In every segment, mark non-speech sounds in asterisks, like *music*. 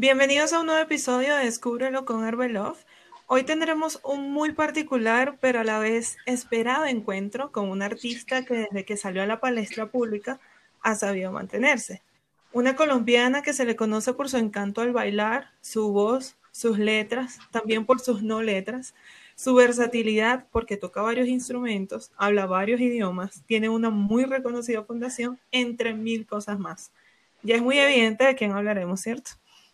Bienvenidos a un nuevo episodio de Descúbrelo con Love. Hoy tendremos un muy particular, pero a la vez esperado encuentro con un artista que desde que salió a la palestra pública ha sabido mantenerse. Una colombiana que se le conoce por su encanto al bailar, su voz, sus letras, también por sus no letras, su versatilidad porque toca varios instrumentos, habla varios idiomas, tiene una muy reconocida fundación, entre mil cosas más. Ya es muy evidente de quién hablaremos, ¿cierto?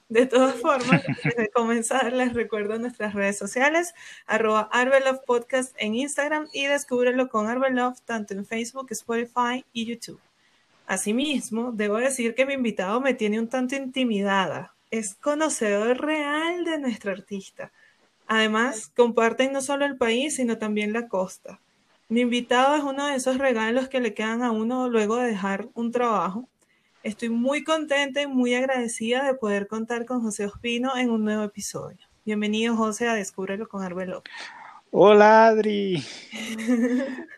De todas formas, antes de comenzar, les recuerdo nuestras redes sociales, arroba Arbelove Podcast en Instagram y descúbrelo con Arbelove tanto en Facebook, Spotify y YouTube. Asimismo, debo decir que mi invitado me tiene un tanto intimidada. Es conocedor real de nuestro artista. Además, comparten no solo el país, sino también la costa. Mi invitado es uno de esos regalos que le quedan a uno luego de dejar un trabajo Estoy muy contenta y muy agradecida de poder contar con José Ospino en un nuevo episodio. Bienvenido, José, a Descúbrelo con Arbelo. Hola, Adri. *laughs*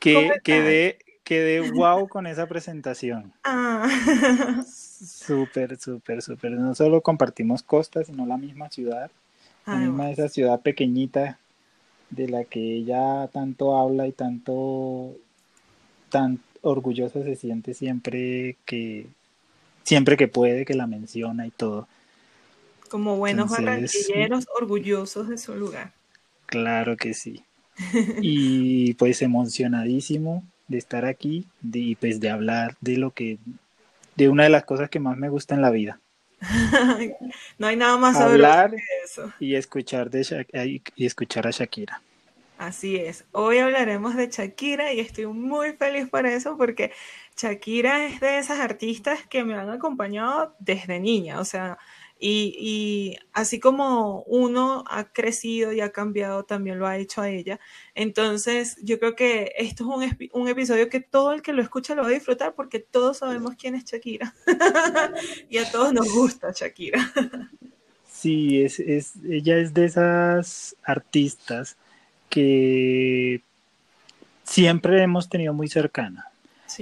que, quedé, quedé *laughs* wow con esa presentación. Ah. Súper, súper, súper. No solo compartimos costas, sino la misma ciudad. La misma esa ciudad pequeñita de la que ella tanto habla y tanto, tanto orgullosa se siente siempre que siempre que puede que la menciona y todo. Como buenos barranquilleros orgullosos de su lugar. Claro que sí. *laughs* y pues emocionadísimo de estar aquí y pues de hablar de lo que de una de las cosas que más me gusta en la vida. *laughs* no hay nada más hablar eso. y escuchar de y escuchar a Shakira. Así es. Hoy hablaremos de Shakira y estoy muy feliz por eso porque Shakira es de esas artistas que me han acompañado desde niña. O sea, y, así como uno ha crecido y ha cambiado, también lo ha hecho a ella. Entonces, yo creo que esto es un, episodio que todo el que lo escucha lo va a disfrutar porque todos sabemos quién es Shakira. *laughs* y a todos nos gusta Shakira. sí, es, ella es de esas artistas que siempre hemos tenido muy cercana.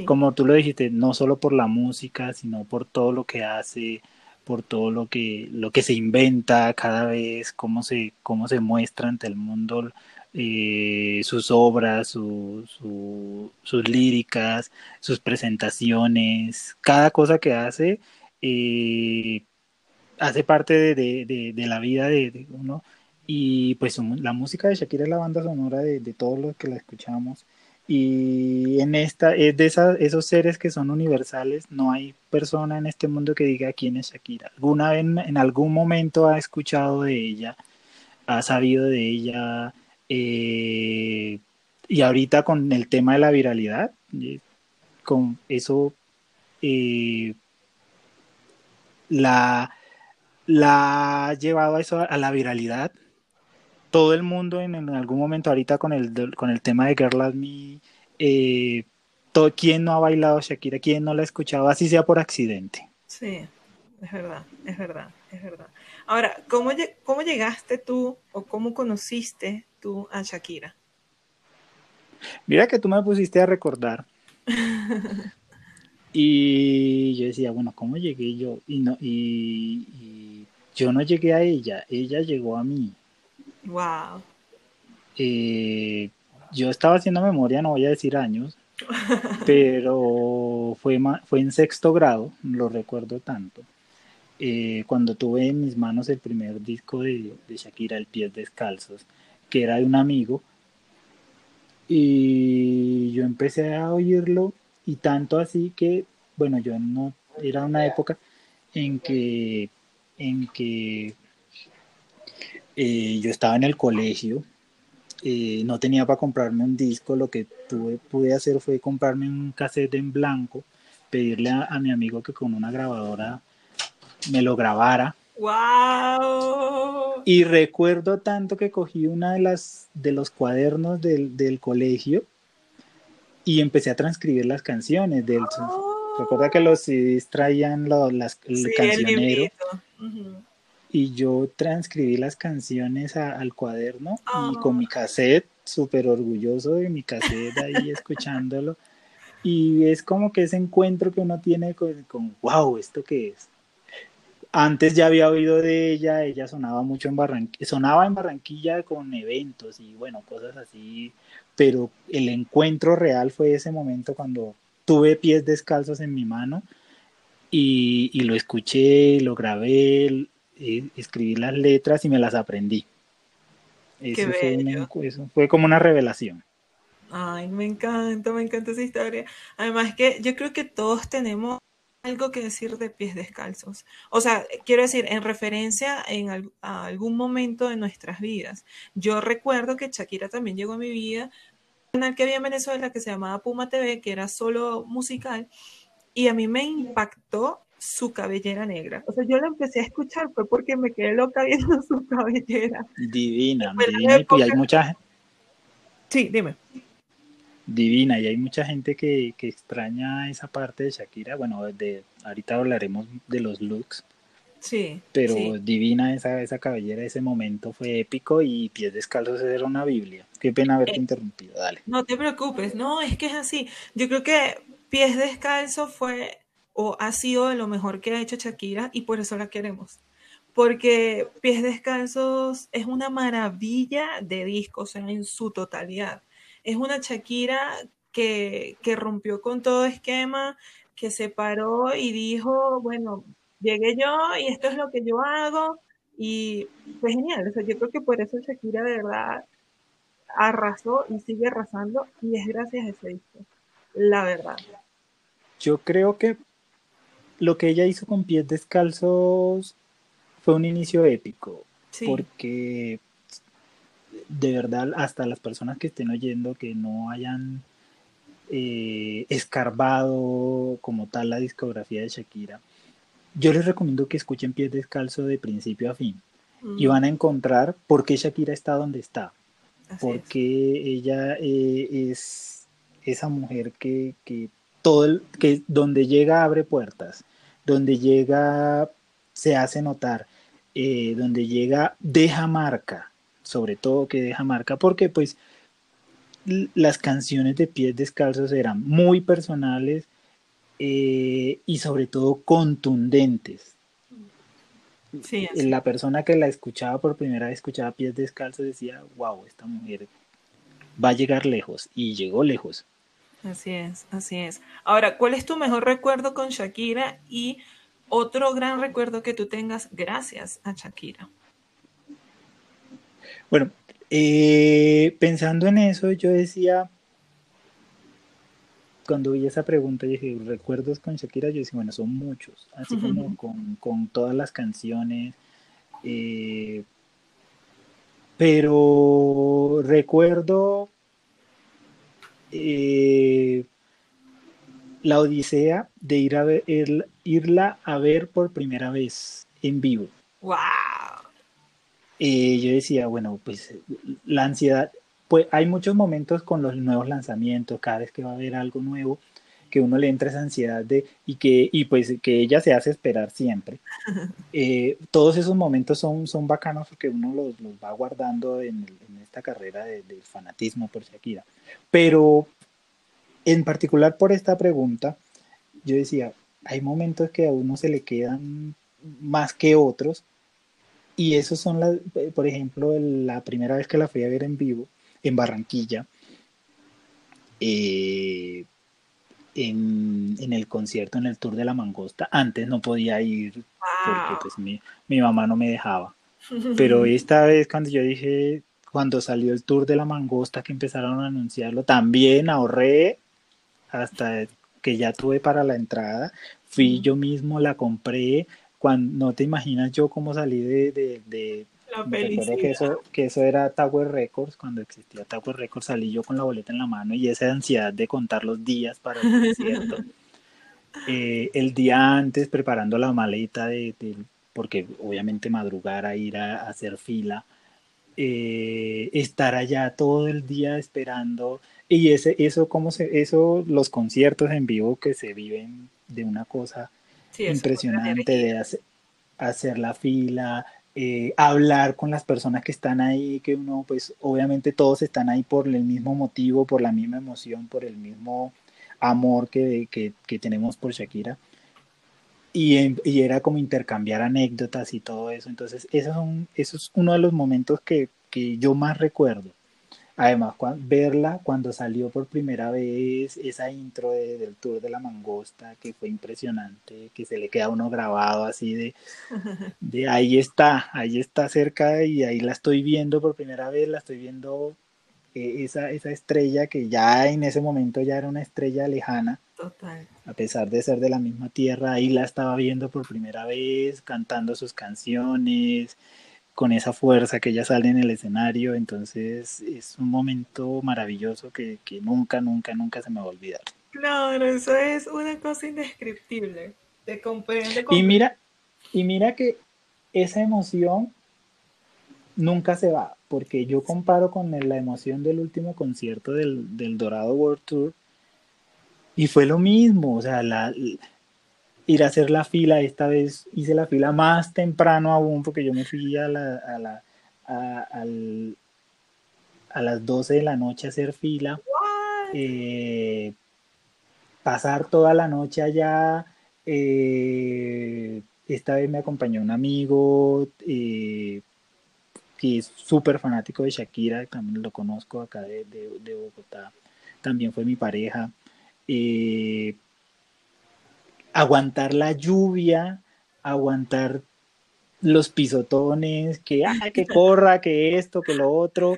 Como tú lo dijiste, no solo por la música, sino por todo lo que hace, por todo lo que, lo que se inventa cada vez, cómo se, cómo se muestra ante el mundo eh, sus obras, sus líricas, sus presentaciones, cada cosa que hace eh, hace parte de, la vida de, uno y pues la música de Shakira es la banda sonora de, todos los que la escuchamos. Y en esta, es de esos seres que son universales, no hay persona en este mundo que diga quién es Shakira. Alguna vez, en algún momento ha escuchado de ella, ha sabido de ella, eh, y ahorita con el tema de la viralidad, eh, con eso, eh, la ha llevado a eso a la viralidad todo el mundo en, algún momento ahorita con el, con el tema de Girl Like Me, eh, ¿quién no ha bailado Shakira? ¿Quién no la ha escuchado? Así sea por accidente. Sí, es verdad, es verdad, es verdad. Ahora, ¿cómo, cómo llegaste tú o cómo conociste tú a Shakira? Mira que tú me pusiste a recordar. *laughs* y yo decía, bueno, ¿cómo llegué yo? Y, no, y yo no llegué a ella, ella llegó a mí. Wow. Eh, yo estaba haciendo memoria, no voy a decir años, *laughs* pero fue, fue en sexto grado, lo recuerdo tanto. Eh, cuando tuve en mis manos el primer disco de, Shakira, El Pies Descalzos, que era de un amigo, y yo empecé a oírlo y tanto así que, bueno, yo no, era una época en que, en que eh, yo estaba en el colegio, eh, no tenía para comprarme un disco, lo que tuve, pude hacer fue comprarme un cassette en blanco, pedirle a, mi amigo que con una grabadora me lo grabara. ¡Wow! Y recuerdo tanto que cogí una de las de los cuadernos del, colegio y empecé a transcribir las canciones del Recuerda que los CDs traían las, el cancionero y yo transcribí las canciones al cuaderno y con mi cassette, súper orgulloso de mi cassette ahí *laughs* escuchándolo. Y es como que ese encuentro que uno tiene con, con wow, ¿esto qué es? antes ya había oído de ella, ella sonaba mucho en Barranquilla, sonaba en Barranquilla con eventos y bueno, cosas así, pero el encuentro real fue ese momento cuando tuve pies descalzos en mi mano y, lo escuché, lo grabé, eh, escribí las letras y me las aprendí. Eso fue, eso fue como una revelación. Ay, me encanta, me encanta esa historia. Además que yo creo que todos tenemos algo que decir de pies descalzos. O sea, quiero decir, en referencia en a algún momento de nuestras vidas. Yo recuerdo que Shakira también llegó a mi vida, un canal que había en Venezuela que se llamaba Puma TV, que era solo musical, y a mí me impactó su cabellera negra. O sea, yo la empecé a escuchar fue porque me quedé loca viendo *laughs* su cabellera. Divina, divina, y hay mucha Sí, dime divina y hay mucha gente que, extraña esa parte de Shakira. Bueno, de, ahorita hablaremos de los looks. Sí. Pero divina esa, esa cabellera, ese momento fue épico y Pies Descalzos era una Biblia. Qué pena haberte eh, interrumpido, dale. No te preocupes, no, es que es así. Yo creo que Pies Descalzos fue o ha sido de lo mejor que ha hecho Shakira y por eso la queremos. Porque Pies Descalzos es una maravilla de discos, en su totalidad es una Shakira que, rompió con todo esquema, que se paró y dijo, bueno, llegué yo y esto es lo que yo hago. Y fue genial. O sea, yo creo que por eso Shakira de verdad arrasó y sigue arrasando y es gracias a ese disco. La verdad. Yo creo que lo que ella hizo con pies descalzos fue un inicio épico. Porque de verdad, hasta las personas que estén oyendo que no hayan eh, escarbado como tal la discografía de Shakira, yo les recomiendo que escuchen Pies Descalzo de principio a fin y van a encontrar por qué Shakira está donde está. porque ella eh, es esa mujer que, todo el, que donde llega abre puertas, donde llega se hace notar, eh, donde llega deja marca sobre todo que deja marca, porque pues las canciones de pies descalzos eran muy personales eh, y sobre todo contundentes. Sí, la persona que la escuchaba por primera vez, escuchaba pies descalzos, decía, wow, esta mujer va a llegar lejos y llegó lejos. Así es, así es. Ahora, ¿cuál es tu mejor recuerdo con Shakira y otro gran recuerdo que tú tengas gracias a Shakira? Bueno, eh, pensando en eso, yo decía, cuando vi esa pregunta, dije, recuerdos con Shakira, yo decía, bueno, son muchos, así como con, todas las canciones. Eh, pero recuerdo eh, la odisea de ir a ver, irla a ver por primera vez en vivo. ¡Wow! eh, yo decía, bueno, pues la ansiedad, pues hay muchos momentos con los nuevos lanzamientos, cada vez que va a haber algo nuevo, que uno le entra esa ansiedad de, y que, y pues que ella se hace esperar siempre. *laughs* Eh, todos esos momentos son, son bacanos porque uno los, los va guardando en, en esta carrera de, del fanatismo por Shakira. Pero en particular por esta pregunta, yo decía, hay momentos que a uno se le quedan más que otros, y esos son las, por ejemplo, la primera vez que la fui a ver en vivo, en Barranquilla, eh, en, el concierto, en el Tour de la Mangosta. Antes no podía ir porque pues mi, mi mamá no me dejaba. *laughs* Pero esta vez cuando yo dije, cuando salió el Tour de la Mangosta que empezaron a anunciarlo, también ahorré hasta que ya tuve para la entrada. Fui yo mismo, la compré, cuando no te imaginas yo cómo salí de, de, de que eso, que eso era Tower Records, cuando existía Tower Records salí yo con la boleta en la mano y esa ansiedad de contar los días para el concierto. *laughs* Eh, el día antes preparando la maleta de, porque obviamente madrugar a ir a, hacer fila, eh, estar allá todo el día esperando y ese, eso, cómo se, eso, los conciertos en vivo que se viven de una cosa impresionante de hacer, la fila, eh, hablar con las personas que están ahí, que uno, pues obviamente todos están ahí por el mismo motivo, por la misma emoción, por el mismo amor que, que, tenemos por Shakira. y, era como intercambiar anécdotas y todo eso. Entonces, eso, son, eso es uno de los momentos que, que yo más recuerdo. Además, verla cuando salió por primera vez, esa intro del Tour de la Mangosta, que fue impresionante, que se le queda uno grabado así de, *laughs* de ahí está, ahí está cerca y ahí la estoy viendo por primera vez, la estoy viendo eh, esa, esa estrella que ya en ese momento ya era una estrella lejana. Total. A pesar de ser de la misma tierra, ahí la estaba viendo por primera vez, cantando sus canciones, con esa fuerza que ella sale en el escenario, entonces es un momento maravilloso que, nunca, nunca, nunca se me va a olvidar. Claro, eso es una cosa indescriptible, te comprende. Y mira, y mira que esa emoción nunca se va, porque yo comparo con la emoción del último concierto del, del Dorado World Tour, y fue lo mismo, o sea, la, ir a hacer la fila. Esta vez hice la fila más temprano aún porque yo me fui a, la, a, la, a, las 12 de la noche a hacer fila. Eh, pasar toda la noche allá. Eh, esta vez me acompañó un amigo eh, que es súper fanático de Shakira, también lo conozco acá de, de, Bogotá. También fue mi pareja aguantar la lluvia, aguantar los pisotones, que, ah, *laughs* que corra, que esto, que lo otro.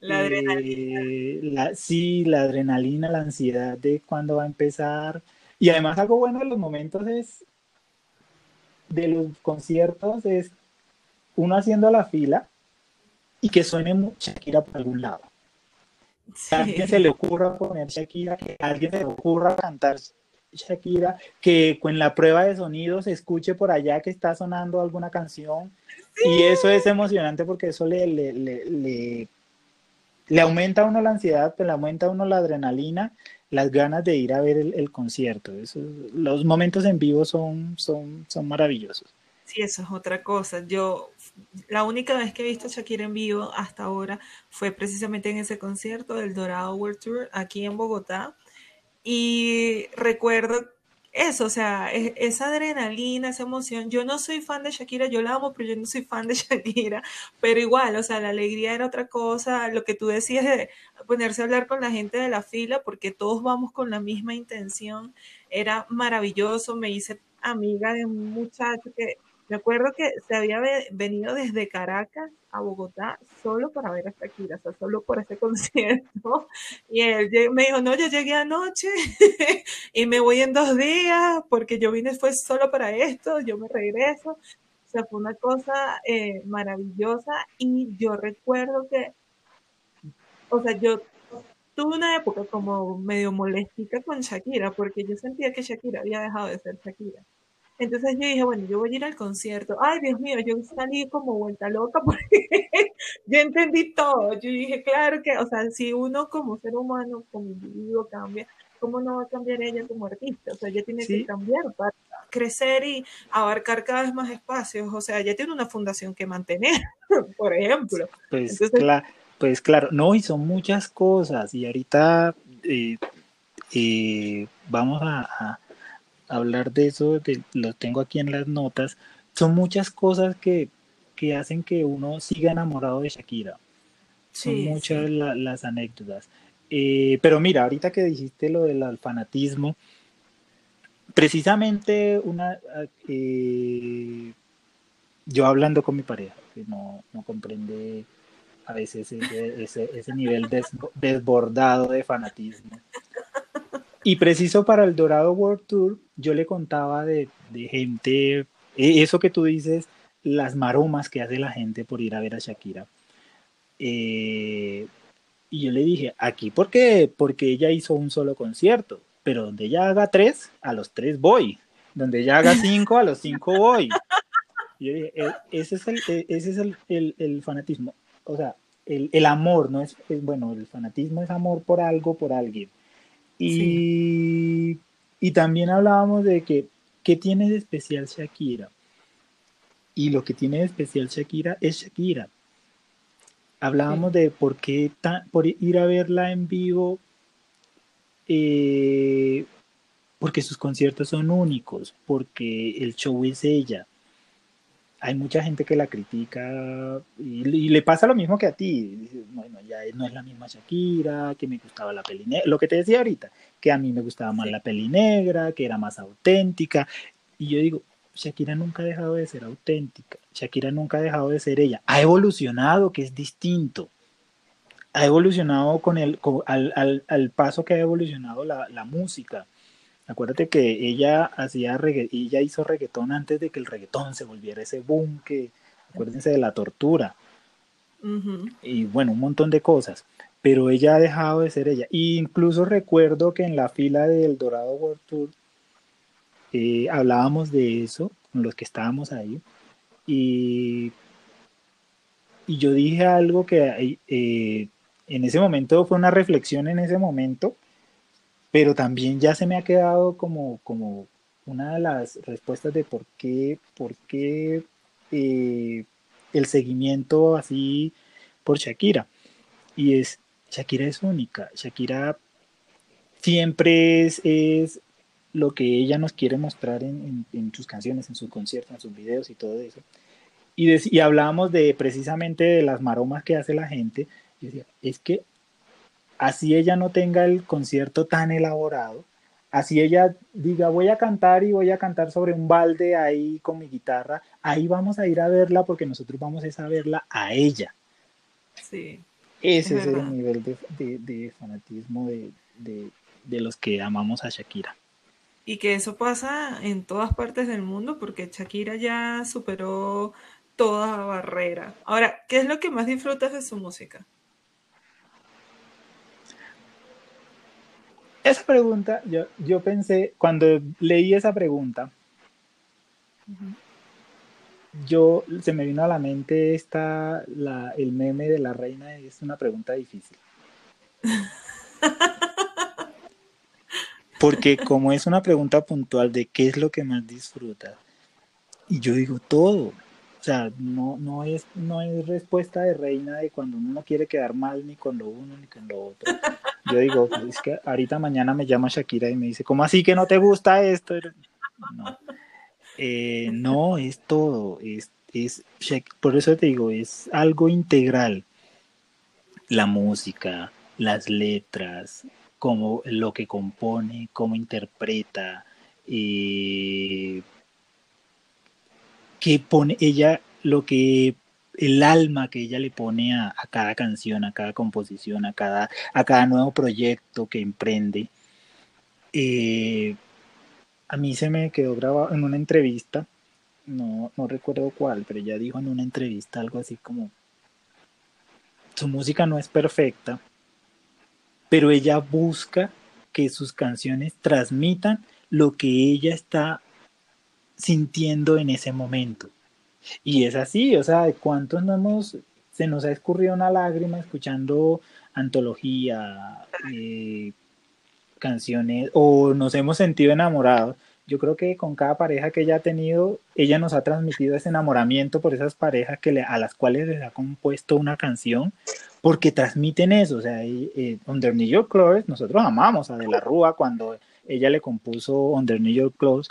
La adrenalina. Eh, sí, la adrenalina, la ansiedad de cuándo va a empezar. Y además algo bueno de los momentos es, de los conciertos, es uno haciendo la fila y que suene Shakira por algún lado. Que a alguien se le ocurra poner Shakira, que a alguien se le ocurra cantar Shakira, que con la prueba de sonido se escuche por allá que está sonando alguna canción. Y eso es emocionante porque eso le, le, le, aumenta a uno la ansiedad, le aumenta a uno la adrenalina, las ganas de ir a ver el, concierto. Eso, los momentos en vivo son, son, son maravillosos. Sí, eso es otra cosa. Yo, la única vez que he visto a Shakira en vivo hasta ahora fue precisamente en ese concierto del Dorado World Tour aquí en Bogotá. Y recuerdo eso, o sea, e, esa adrenalina, esa emoción. Yo no soy fan de Shakira, yo la amo, pero yo no soy fan de *laughs* Shakira. Pero igual, o sea, la alegría era otra cosa. Lo que tú decías de ponerse a hablar con la gente de la fila, porque todos vamos con la misma intención, era maravilloso. Me hice amiga de un muchacho que me acuerdo que se había venido desde Caracas a Bogotá solo para ver a Shakira, o sea, solo por ese *laughs* concierto. Y él me dijo, no, yo llegué anoche *laughs* y me voy en dos días porque yo vine fue solo para esto, yo me regreso. O sea, fue una cosa eh, maravillosa y yo recuerdo que, o sea, yo tuve una época como medio molestica con Shakira porque yo sentía que Shakira había dejado de ser Shakira. Entonces yo dije, bueno, yo voy a ir al concierto. Ay, Dios mío, yo salí como vuelta loca porque *laughs* yo entendí todo. Yo dije, claro que, o sea, si uno como ser humano, como individuo cambia, ¿cómo no va a cambiar ella como artista? O sea, ella tiene que cambiar para crecer y abarcar cada vez más espacios. O sea, ella tiene una fundación que mantener, *laughs* por ejemplo. Pues, pues claro, no, y son muchas cosas. Y ahorita eh, eh, vamos a hablar de eso, lo tengo aquí en las notas, son muchas cosas que, hacen que uno siga enamorado de Shakira. Son muchas las anécdotas. Eh, pero mira, ahorita que dijiste lo del fanatismo, precisamente una eh, yo hablando con mi pareja, que no, comprende a veces ese, ese, nivel desbordado de fanatismo. Y preciso para el Dorado World Tour, yo le contaba de, gente, e, eso que tú dices, las maromas que hace la gente por ir a ver a Shakira. Eh, y yo le dije, aquí, ¿por qué? Porque ella hizo un solo concierto, pero donde ella haga tres, a los tres voy. Donde ella haga *laughs* cinco, a los cinco voy. Y yo dije, e, ese es el, e, ese es el, fanatismo. O sea, el, amor, no es, bueno, el fanatismo es amor por algo, por alguien. Y, también hablábamos de que, ¿qué tiene de especial Shakira? Y lo que tiene de especial Shakira es Shakira. Hablábamos de por qué por ir a verla en vivo, eh, porque sus conciertos son únicos, porque el show es ella. Hay mucha gente que la critica y, le pasa lo mismo que a ti. bueno, ya no es la misma Shakira, que me gustaba la peli negra. Lo que te decía ahorita, que a mí me gustaba más la peli negra, que era más auténtica. Y yo digo, Shakira nunca ha dejado de ser auténtica. Shakira nunca ha dejado de ser ella. Ha evolucionado, que es distinto. Ha evolucionado con el, al, al, paso que ha evolucionado la, la música Acuérdate que ella hacía regga ella hizo reggaetón antes de que el reggaetón se volviera ese boom que, acuérdense de la tortura. Y bueno, un montón de cosas. Pero ella ha dejado de ser ella. E incluso recuerdo que en la fila del Dorado World Tour eh, hablábamos de eso con los que estábamos ahí. Y, y yo dije algo que eh, en ese momento fue una reflexión en ese momento pero también ya se me ha quedado como, como una de las respuestas de por qué, por qué eh, el seguimiento así por Shakira. Y es, Shakira es única, Shakira siempre es, lo que ella nos quiere mostrar en, sus canciones, en sus conciertos, en sus videos y todo eso. Y, y hablábamos de precisamente de las maromas que hace la gente. Y decía, es que así ella no tenga el concierto tan elaborado, así ella diga voy a cantar y voy a cantar sobre un balde ahí con mi guitarra, ahí vamos a ir a verla porque nosotros vamos a verla a ella. Sí. Ese es, el nivel de, fanatismo de, de los que amamos a Shakira. Y que eso pasa en todas partes del mundo porque Shakira ya superó toda barrera. Ahora, ¿qué es lo que más disfrutas de su música? Esa pregunta, yo, yo pensé, cuando leí esa pregunta, yo se me vino a la mente esta, la, el meme de la reina, es una pregunta difícil. Porque como es una pregunta puntual de qué es lo que más disfrutas, y yo digo todo. O sea, no, no, es, no es respuesta de reina de cuando uno no quiere quedar mal ni con lo uno ni con lo otro. Yo digo, es que ahorita mañana me llama Shakira y me dice, ¿cómo así que no te gusta esto? No, eh, no es todo, es, es, por eso te digo, es algo integral. La música, las letras, cómo lo que compone, cómo interpreta, eh, que pone ella, lo que el alma que ella le pone a, cada canción, a cada composición, a cada, a cada nuevo proyecto que emprende. Eh, a mí se me quedó grabado en una entrevista, no, no recuerdo cuál, pero ella dijo en una entrevista algo así como, su música no es perfecta, pero ella busca que sus canciones transmitan lo que ella está sintiendo en ese momento. Y es así, o sea, ¿cuántos no hemos, se nos ha escurrido una lágrima escuchando antología, eh, canciones, o nos hemos sentido enamorados? Yo creo que con cada pareja que ella ha tenido, ella nos ha transmitido ese enamoramiento por esas parejas que le, a las cuales les ha compuesto una canción, porque transmiten eso. O sea, eh, Under New York Clothes, nosotros amamos a De la Rúa cuando ella le compuso Under New York Clothes,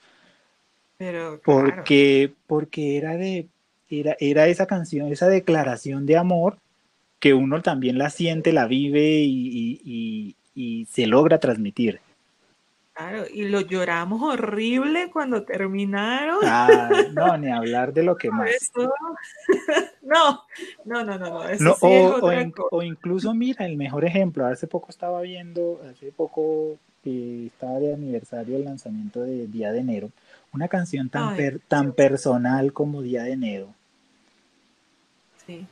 porque, porque era de, era, era esa canción, esa declaración de amor que uno también la siente, la vive y, se logra transmitir. Claro, y lo lloramos horrible cuando terminaron. Ah, no, ni *laughs* hablar de lo que más. *laughs* no, no, no, no. o, incluso, mira, el mejor ejemplo, hace poco estaba viendo, hace poco estaba de aniversario el lanzamiento de Día de Enero, una canción tan, tan personal como Día de Enero.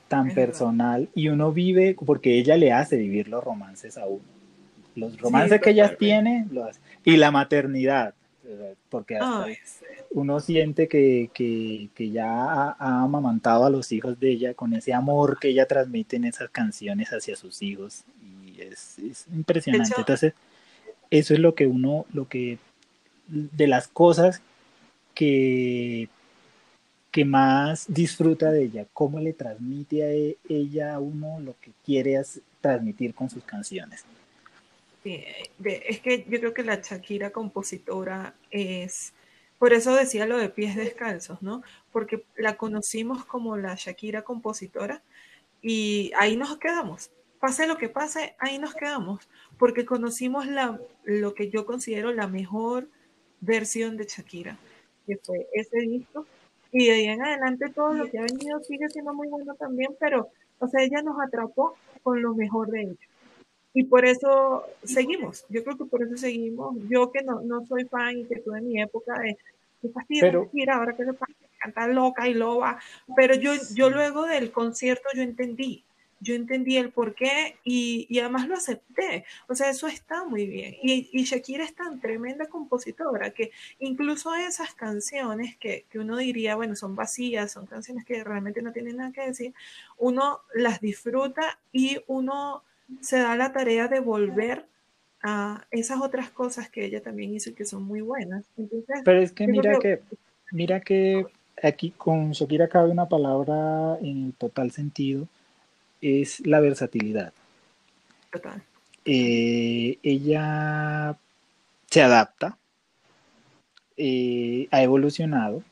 tan personal. Y uno vive, porque ella le hace vivir los romances a uno. Los romances que ella tiene, lo hace. Y la maternidad, porque uno siente que, ya ha, amamantado a los hijos de ella con ese amor que ella transmite en esas canciones hacia sus hijos. Y es, impresionante. Entonces, eso es lo que uno, lo que, de las cosas que, más disfruta de ella, cómo le transmite a e, ella a uno lo que quiere transmitir con sus canciones. es que yo creo que la Shakira compositora es, por eso decía lo de pies descalzos, ¿no? Porque la conocimos como la Shakira compositora y ahí nos quedamos. Pase lo que pase, ahí nos quedamos, porque conocimos la, lo que yo considero la mejor versión de Shakira, que fue ese disco. Y de ahí en adelante todo lo que ha venido sigue siendo muy bueno también, pero, o sea, ella nos atrapó con lo mejor de ella y por eso seguimos. Yo creo que por eso seguimos. Yo que no, no soy fan y que tuve mi época de qué fastidio, mira, ahora que se canta loca y loba. Pero yo, yo luego del concierto yo entendí. Yo entendí el porqué y, y además lo acepté. O sea, eso está muy bien. Y, y, Shakira es tan tremenda compositora que incluso esas canciones que, que uno diría, bueno, son vacías, son canciones que realmente no tienen nada que decir, uno las disfruta y uno se da la tarea de volver a esas otras cosas que ella también hizo y que son muy buenas. Pero es que mira que, mira que aquí con Shakira cabe una palabra en total sentido, es la versatilidad. Total. Eh, ella se adapta, eh, ha evolucionado,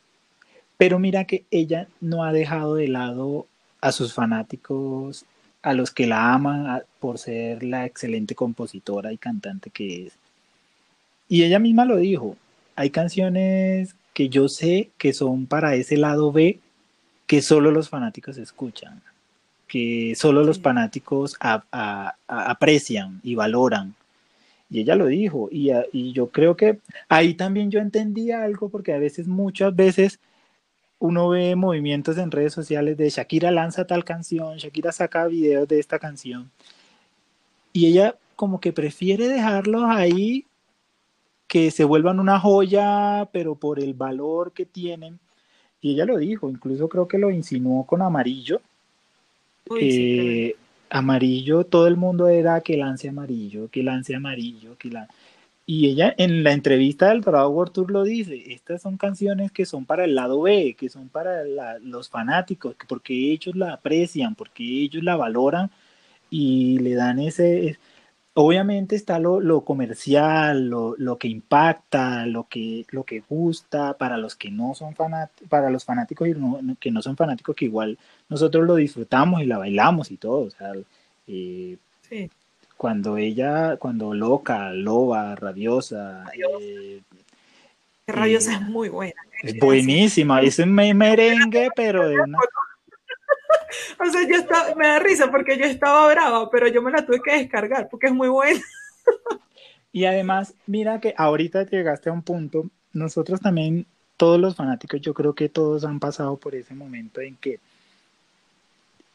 pero mira que ella no ha dejado de lado a sus fanáticos a los que la aman por ser la excelente compositora y cantante que es. Y ella misma lo dijo, hay canciones que yo sé que son para ese lado B que solo los fanáticos escuchan, que solo los fanáticos aprecian y valoran. Y ella lo dijo, y, y yo creo que ahí también yo entendía algo, porque a veces, muchas veces, uno ve movimientos en redes sociales de Shakira lanza tal canción, Shakira saca videos de esta canción. Y ella como que prefiere dejarlos ahí que se vuelvan una joya, pero por el valor que tienen. Y ella lo dijo, incluso creo que lo insinuó con amarillo. Amarillo, todo el mundo era que lance amarillo, que lance amarillo, que lance y ella en la entrevista del Bravo World Tour lo dice, estas son canciones que son para el lado B, que son para los fanáticos, porque ellos la aprecian, porque ellos la valoran y le dan ese... Obviamente está lo, comercial, lo, que impacta, lo que, lo que gusta para los que no son fanáticos, para los fanáticos y que no son fanáticos, que igual nosotros lo disfrutamos y la bailamos y todo. O sea, eh, sí cuando ella, cuando loca, loba, rabiosa. Eh, rabiosa eh, es muy buena. Es buenísima, es un merengue, pero de una... *laughs* o sea, yo estaba, me da risa porque yo estaba brava, pero yo me la tuve que descargar porque es muy buena. y además, mira que ahorita llegaste a un punto, nosotros también, todos los fanáticos, yo creo que todos han pasado por ese momento en que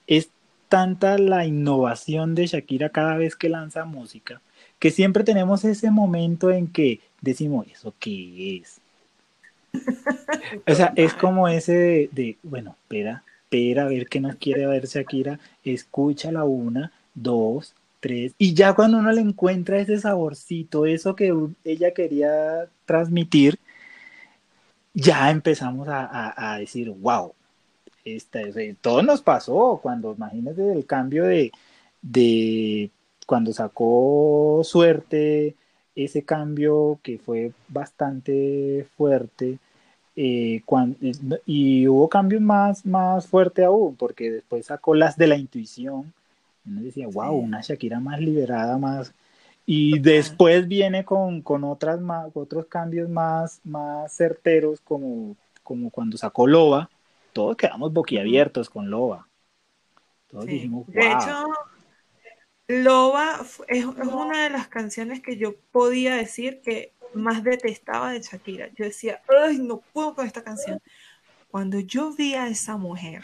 es tanta la innovación de Shakira cada vez que lanza música, que siempre tenemos ese momento en que decimos, ¿eso qué es? *laughs* o sea, es como ese de, bueno, espera, espera a ver qué nos quiere ver Shakira, escucha la una, dos, tres, y ya cuando uno le encuentra ese saborcito, eso que ella quería transmitir, ya empezamos a, a decir, wow, todo nos pasó cuando, imagínate el cambio de, de cuando sacó suerte, ese cambio que fue bastante fuerte, eh, y hubo cambios más, más fuerte aún, porque después sacó las de la intuición, uno decía, wow, una Shakira más liberada, más... Y después viene con, con otras más, otros cambios más, más certeros, como, como cuando sacó Loba, todos quedamos boquiabiertos con Loba. Todos dijimos, wow. De hecho, Loba es, una de las canciones que yo podía decir que más detestaba de Shakira. Yo decía, ay, no puedo con esta canción. Cuando yo vi a esa mujer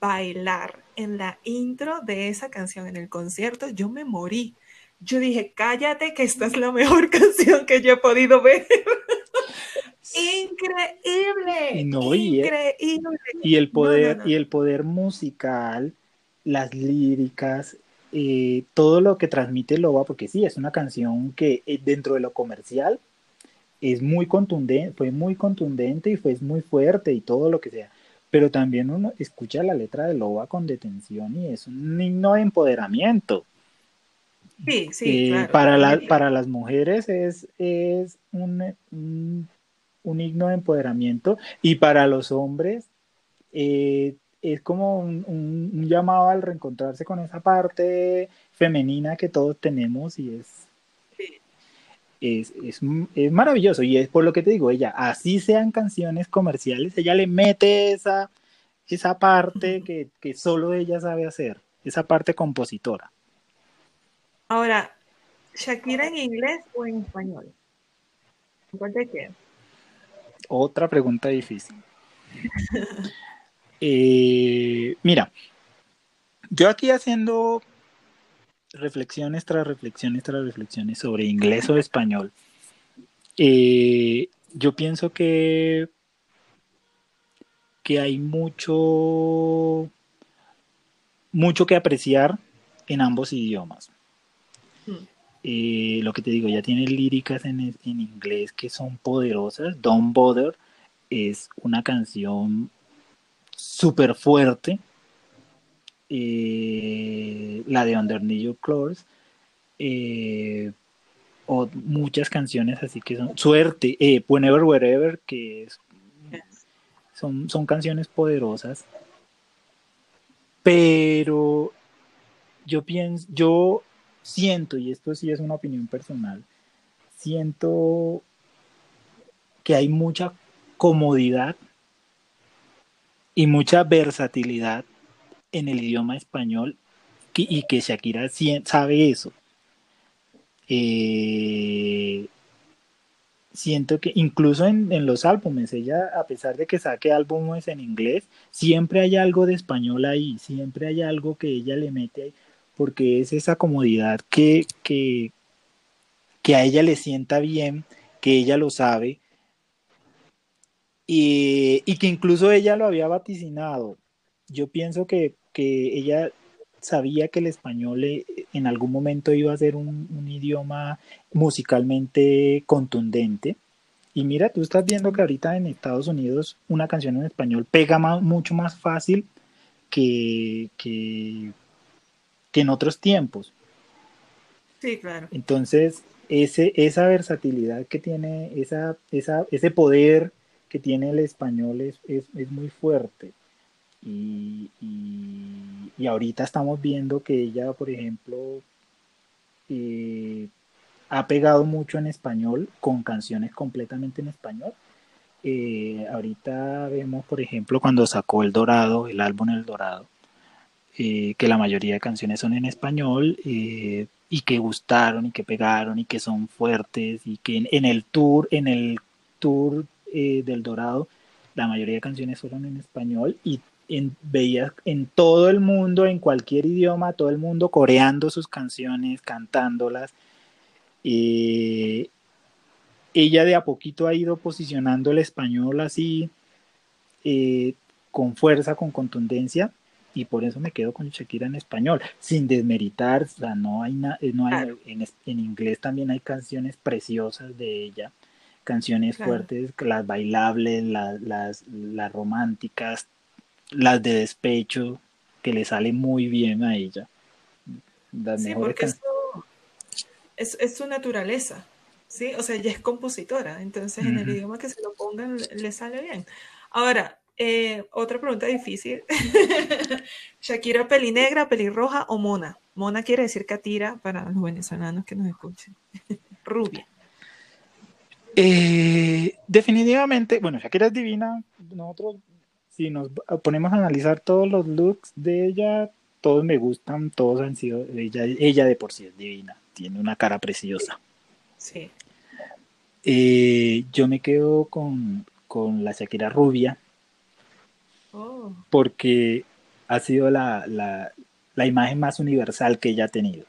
bailar en la intro de esa canción en el concierto, yo me morí. Yo dije, cállate que esta es la mejor *laughs* canción que yo he podido ver. *laughs* Increíble. increíble. Y el poder, y el poder musical, las líricas, eh, todo lo que transmite Loba, porque sí, es una canción que eh, dentro de lo comercial es muy contundente, fue muy contundente y fue muy fuerte y todo lo que sea. Pero también uno escucha la letra de Loba con detención y es un himno de empoderamiento. Sí, sí, eh, para, para las mujeres es, es un, un, himno de empoderamiento y para los hombres eh, es como un, llamado al reencontrarse con esa parte femenina que todos tenemos y es, es, es, maravilloso. Y es por lo que te digo, ella, así sean canciones comerciales, ella le mete esa, esa parte que, que solo ella sabe hacer, esa parte compositora. Ahora, ¿Shakira en inglés o en español? ¿Cuál te queda? Otra pregunta difícil. *laughs* Eh, mira, yo aquí haciendo reflexiones tras reflexiones tras reflexiones sobre inglés o español, eh, yo pienso que, que hay mucho, mucho que apreciar en ambos idiomas. Hmm. Eh, lo que te digo, ya tiene líricas en, en inglés que son poderosas. Don't Bother es una canción súper fuerte. Eh, la de Underneath Your Clothes. Eh, o muchas canciones así que son suerte eh, whenever wherever que son, son canciones poderosas pero yo pienso yo siento y esto sí es una opinión personal siento que hay mucha comodidad y mucha versatilidad en el idioma español y que Shakira sabe eso. Eh, siento que incluso en, los álbumes, ella, a pesar de que saque álbumes en inglés, siempre hay algo de español ahí, siempre hay algo que ella le mete ahí, porque es esa comodidad que, que, que a ella le sienta bien, que ella lo sabe y, que incluso ella lo había vaticinado. Yo pienso que, ella sabía que el español eh, en algún momento iba a ser un, idioma musicalmente contundente. Y mira, tú estás viendo que ahorita en Estados Unidos una canción en español pega mucho más fácil que, que, en otros tiempos. Sí, claro. Entonces, ese, esa versatilidad que tiene, esa, esa, ese poder tiene el español es, es, muy fuerte. Y, y, ahorita estamos viendo que ella, por ejemplo, eh, ha pegado mucho en español con canciones completamente en español. Eh, ahorita vemos, por ejemplo, cuando sacó El Dorado, el álbum El Dorado, eh, que la mayoría de canciones son en español y que gustaron y que pegaron y que son fuertes y que en el tour, en el tour eh, del Dorado, la mayoría de canciones fueron en español y en, veías en todo el mundo, en cualquier idioma, todo el mundo coreando sus canciones, cantándolas. Eh, ella de a poquito ha ido posicionando el español así, eh, con fuerza, con contundencia, y por eso me quedo con Shakira en español, sin desmeritar, o sea, no hay, no hay en, en, inglés también hay canciones preciosas de ella, canciones fuertes, las bailables, las, las, románticas, las de despecho, que le sale muy bien a ella. sí, porque es, es, su naturaleza, ¿sí? O sea, ella es compositora, entonces en el idioma que se lo pongan le sale bien. Ahora, eh, otra pregunta difícil. *laughs* Shakira pelinegra, pelirroja o mona. Mona quiere decir catira para los venezolanos que nos escuchen. *laughs* Rubia. Eh, definitivamente, bueno, Shakira es divina. Nosotros, si nos ponemos a analizar todos los looks de ella, todos me gustan, todos han sido. Ella, ella de por sí es divina, tiene una cara preciosa. Sí. Eh, yo me quedo con, la Shakira rubia. Oh. Porque ha sido la, la, imagen más universal que ella ha tenido.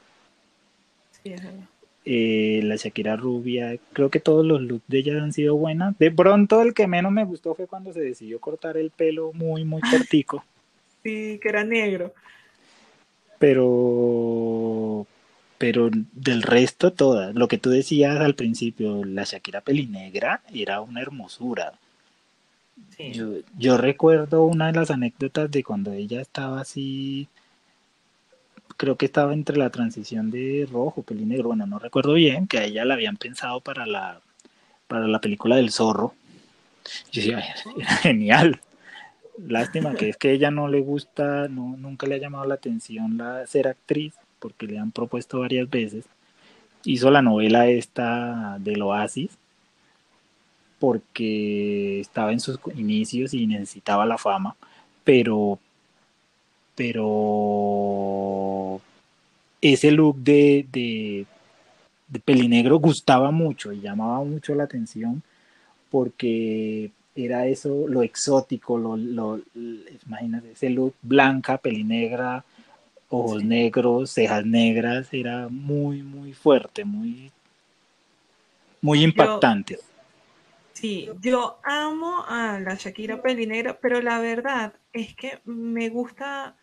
Sí, es verdad. Eh, la Shakira rubia, creo que todos los looks de ella han sido buenas. De pronto el que menos me gustó fue cuando se decidió cortar el pelo muy, muy cortico. *laughs* sí, que era negro. Pero, pero del resto todas, lo que tú decías al principio, la Shakira pelinegra era una hermosura. Yo, yo recuerdo una de las anécdotas de cuando ella estaba así creo que estaba entre la transición de rojo, pelinegro, bueno, no recuerdo bien, que a ella la habían pensado para la, para la película del zorro. Yo decía, *laughs* era genial. Lástima que es que ella no le gusta, no, nunca le ha llamado la atención la, ser actriz, porque le han propuesto varias veces. Hizo la novela esta del Oasis, porque estaba en sus inicios y necesitaba la fama, pero, pero ese look de, de, de pelinegro gustaba mucho y llamaba mucho la atención porque era eso, lo exótico, lo, lo, imagínate, ese look blanca, pelinegra, ojos negros, cejas negras, era muy, muy fuerte, muy, muy impactante. sí, yo amo a la Shakira pelinegra, pero la verdad es que me gusta,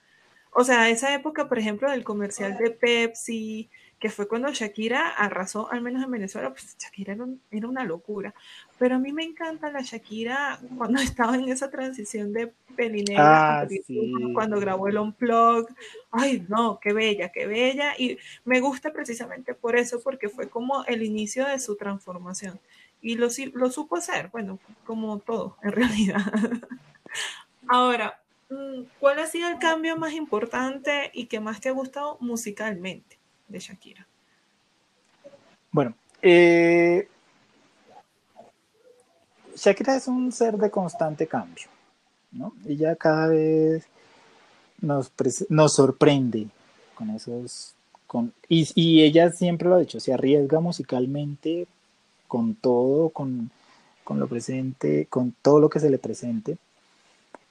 o sea, esa época, por ejemplo, del comercial de Pepsi, que fue cuando Shakira arrasó, al menos en Venezuela, pues Shakira era, una locura. Pero a mí me encanta la Shakira *laughs* cuando estaba en esa transición de pelinegra, ah, cuando grabó el Unplug. Ay, no, qué bella, qué bella. Y me gusta precisamente por eso, porque fue como el inicio de su transformación. Y lo, lo supo hacer, bueno, como todo, en *laughs* realidad. Ahora, ¿cuál ha sido el cambio más importante y que más te ha gustado musicalmente? de Shakira? Bueno, eh, Shakira es un ser de constante cambio, ¿no? Ella cada vez nos, nos sorprende con esos... Con, y, y, ella siempre lo ha dicho, se arriesga musicalmente con todo, con, con lo presente, con todo lo que se le presente.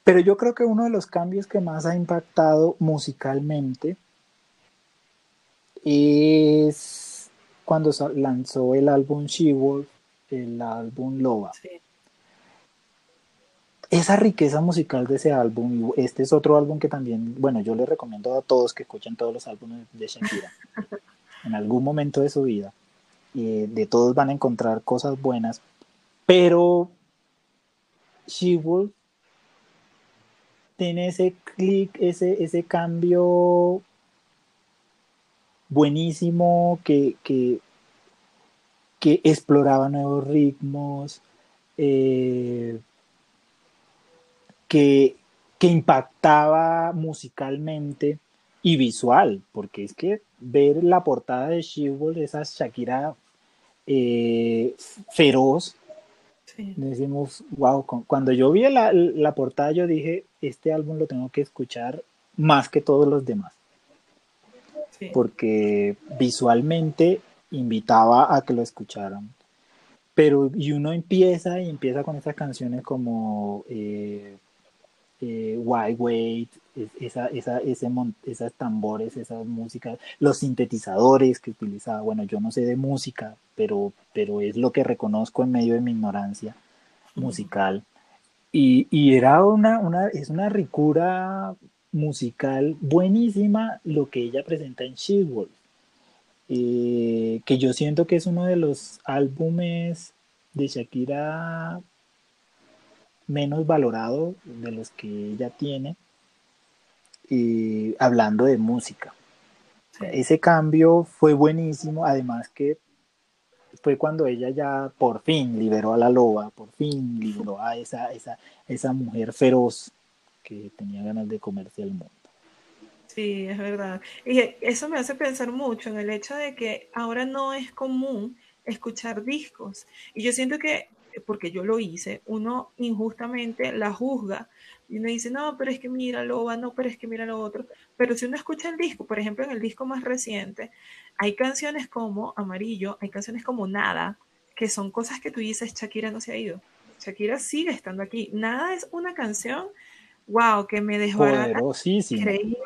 Pero yo creo que uno de los cambios que más ha impactado musicalmente es cuando lanzó el álbum She-Wolf, el álbum Loba. Esa riqueza musical de ese álbum, y este es otro álbum que también, bueno, yo les recomiendo a todos que escuchen todos los álbumes de Shakira. *laughs* en algún momento de su vida. y de todos van a encontrar cosas buenas, pero She-Wolf tiene ese clic, ese, ese cambio buenísimo, que, que, exploraba nuevos ritmos, eh, que, impactaba musicalmente y visual, porque es que ver la portada de She-Wolf, esa Shakira eh, feroz, decimos, wow, cuando yo vi la, la portada yo dije, este álbum lo tengo que escuchar más que todos los demás porque visualmente invitaba a que lo escucharan. Pero y uno empieza y empieza con esas canciones como eh, eh, Why Wait, esa, esa, ese esas tambores, esas músicas, los sintetizadores que utilizaba. Bueno, yo no sé de música, pero, pero es lo que reconozco en medio de mi ignorancia musical. Y, y era una, una, es una ricura musical buenísima lo que ella presenta en She-Wolf, eh, que yo siento que es uno de los álbumes de Shakira menos valorado de los que ella tiene, hablando de música. Ese cambio fue buenísimo, además que fue cuando ella ya por fin liberó a la loba, por fin liberó a esa, esa, esa mujer feroz que tenía ganas de comerse el mundo. Sí, es verdad. Y eso me hace pensar mucho en el hecho de que ahora no es común escuchar discos. Y yo siento que, porque yo lo hice, uno injustamente la juzga y uno dice, no, pero es que mira Loba, no, pero es que mira lo otro. Pero si uno escucha el disco, por ejemplo, en el disco más reciente, hay canciones como Amarillo, hay canciones como Nada, que son cosas que tú dices, Shakira no se ha ido. Shakira sigue estando aquí. Nada es una canción wow, que me desbarata. Increíble,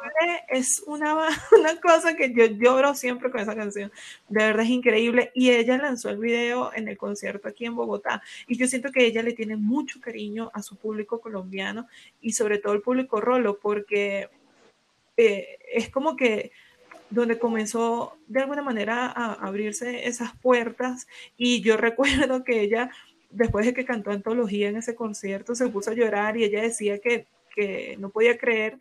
es una, *laughs* una cosa que yo lloro siempre con esa canción. De verdad es increíble. Y ella lanzó el video en el concierto aquí en Bogotá. Y yo siento que ella le tiene mucho cariño a su público colombiano y sobre todo el público rolo, porque eh, es como que donde comenzó de alguna manera a abrirse esas puertas. Y yo *laughs* recuerdo que ella después de que cantó antología en ese concierto, se puso a llorar y ella decía que que no podía creer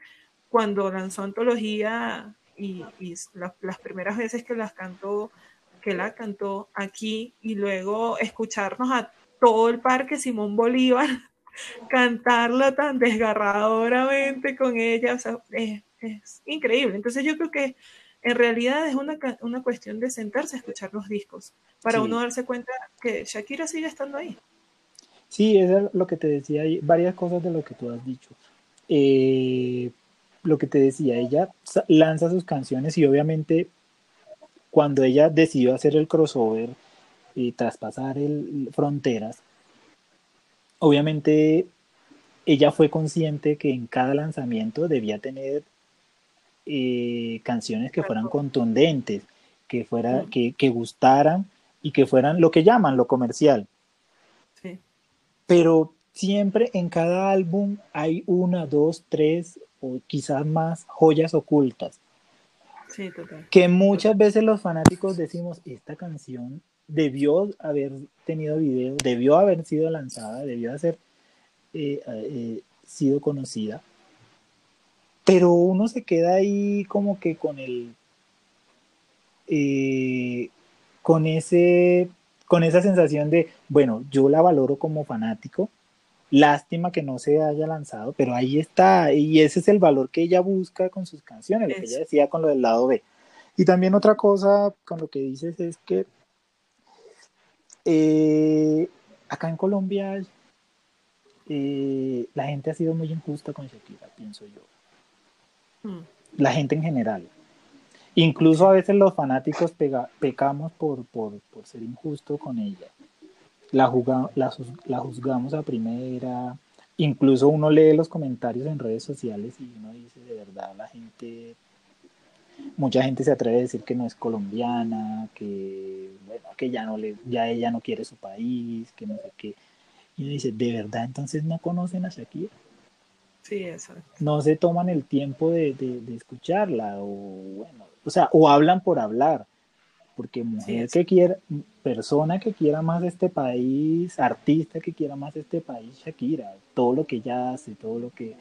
cuando lanzó antología y, las primeras veces que las cantó, que la cantó aquí y luego escucharnos a todo el parque Simón Bolívar *laughs* cantarla tan desgarradoramente con ella, o sea, es, increíble. Entonces yo creo que en realidad es una, una, cuestión de sentarse a escuchar los discos para uno darse cuenta que Shakira sigue estando ahí. Sí, eso es lo que te decía, hay varias cosas de lo que tú has dicho. Eh, lo que te decía, ella lanza sus canciones y obviamente cuando ella decidió hacer el crossover y traspasar el, fronteras, obviamente ella fue consciente que en cada lanzamiento debía tener eh, canciones que fueran contundentes, que, fuera, que, que, gustaran y que fueran lo que llaman lo comercial. Sí. Pero siempre en cada álbum hay una, dos, tres o quizás más joyas ocultas. Sí, total. Que muchas veces los fanáticos decimos, esta canción debió haber tenido video, debió haber sido lanzada, debió haber eh, eh, sido conocida. Pero uno se queda ahí como que con el... Eh, con ese con esa sensación de, bueno, yo la valoro como fanático, Lástima que no se haya lanzado, pero ahí está, y ese es el valor que ella busca con sus canciones, lo que ella decía con lo del lado B. Y también otra cosa con lo que dices es que eh, acá en Colombia eh, la gente ha sido muy injusta con Shakira, pienso yo. Hmm. La gente en general. Incluso a veces los fanáticos pecamos por, por, por ser injusto con ella la, la, juzgamos a primera, incluso uno lee los comentarios en redes sociales y uno dice, de verdad, la gente, mucha gente se atreve a decir que no es colombiana, que, bueno, que ya, no le, ya ella no quiere su país, que no sé qué. Y uno dice, ¿de verdad entonces no conocen a Shakira? Sí, eso. No se toman el tiempo de, de, de escucharla, o bueno, o sea, o hablan por hablar porque mujer que quiera, persona que quiera más este país, artista que quiera más este país, Shakira, todo lo que ella hace, todo lo que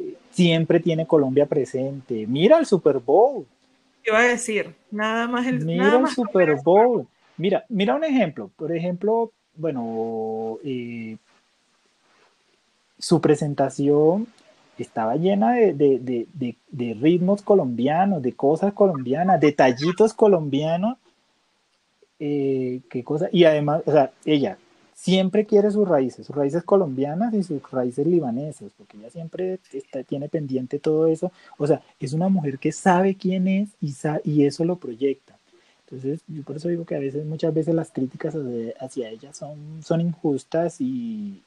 eh, siempre tiene Colombia presente. Mira el Super Bowl. Iba a decir, nada más el Mira el Super Bowl. Mira, mira un ejemplo. Por ejemplo, bueno, eh, su presentación estaba llena de, ritmos colombianos, de cosas colombianas, detallitos colombianos. Eh, qué cosa, y además, o sea, ella siempre quiere sus raíces, sus raíces colombianas y sus raíces libanesas, porque ella siempre tiene pendiente todo eso. O sea, es una mujer que sabe quién es y, y eso lo proyecta. Entonces, yo por eso digo que a veces, muchas veces las críticas hacia, ella son, son injustas y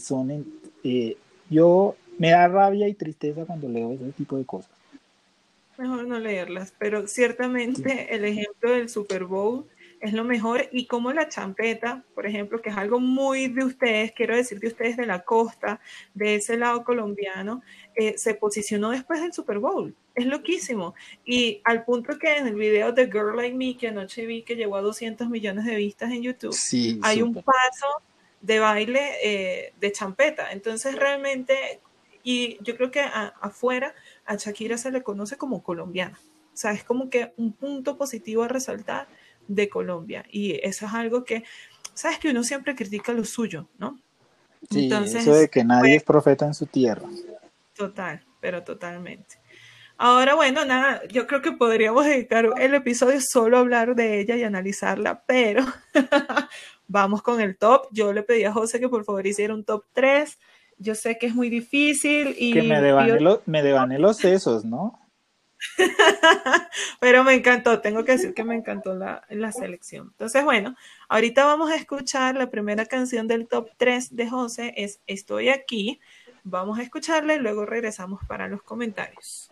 son, eh, yo me da rabia y tristeza cuando leo ese tipo de cosas. Mejor no leerlas, pero ciertamente el ejemplo del Super Bowl es lo mejor y como la champeta, por ejemplo, que es algo muy de ustedes, quiero decir de ustedes de la costa, de ese lado colombiano, eh, se posicionó después del Super Bowl. Es loquísimo. Y al punto que en el video de Girl Like Me, que anoche vi que llegó a 200 millones de vistas en YouTube, hay un paso de baile eh, de champeta. Entonces realmente, y yo creo que afuera a Shakira se le conoce como colombiana. O sea, es como que un punto positivo a resaltar de Colombia. Y eso es algo que, sabes que uno siempre critica lo suyo, ¿no? Sí, Entonces, eso de que nadie es profeta en su tierra. Total, pero totalmente. Ahora, bueno, nada, yo creo que podríamos dedicar el episodio solo a hablar de ella y analizarla, pero *laughs* vamos con el top. Yo le pedí a José que por favor hiciera un top 3. Yo sé que es muy difícil y... Que me devane, los sesos, ¿no? *laughs* Pero me encantó, tengo que decir que me encantó la, la, selección. Entonces, bueno, ahorita vamos a escuchar la primera canción del top 3 de José, es Estoy aquí. Vamos a escucharla y luego regresamos para los comentarios.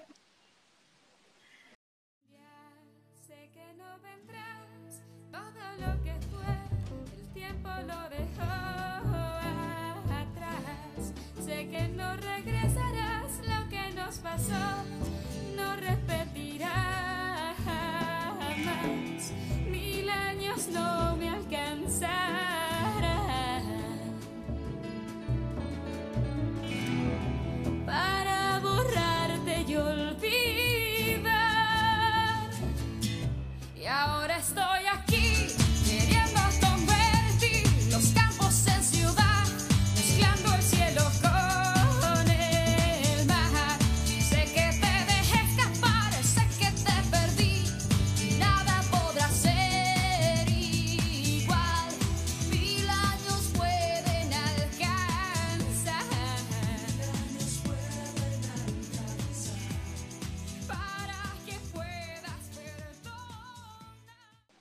No repetirá jamás. Mil años no me alcanzarán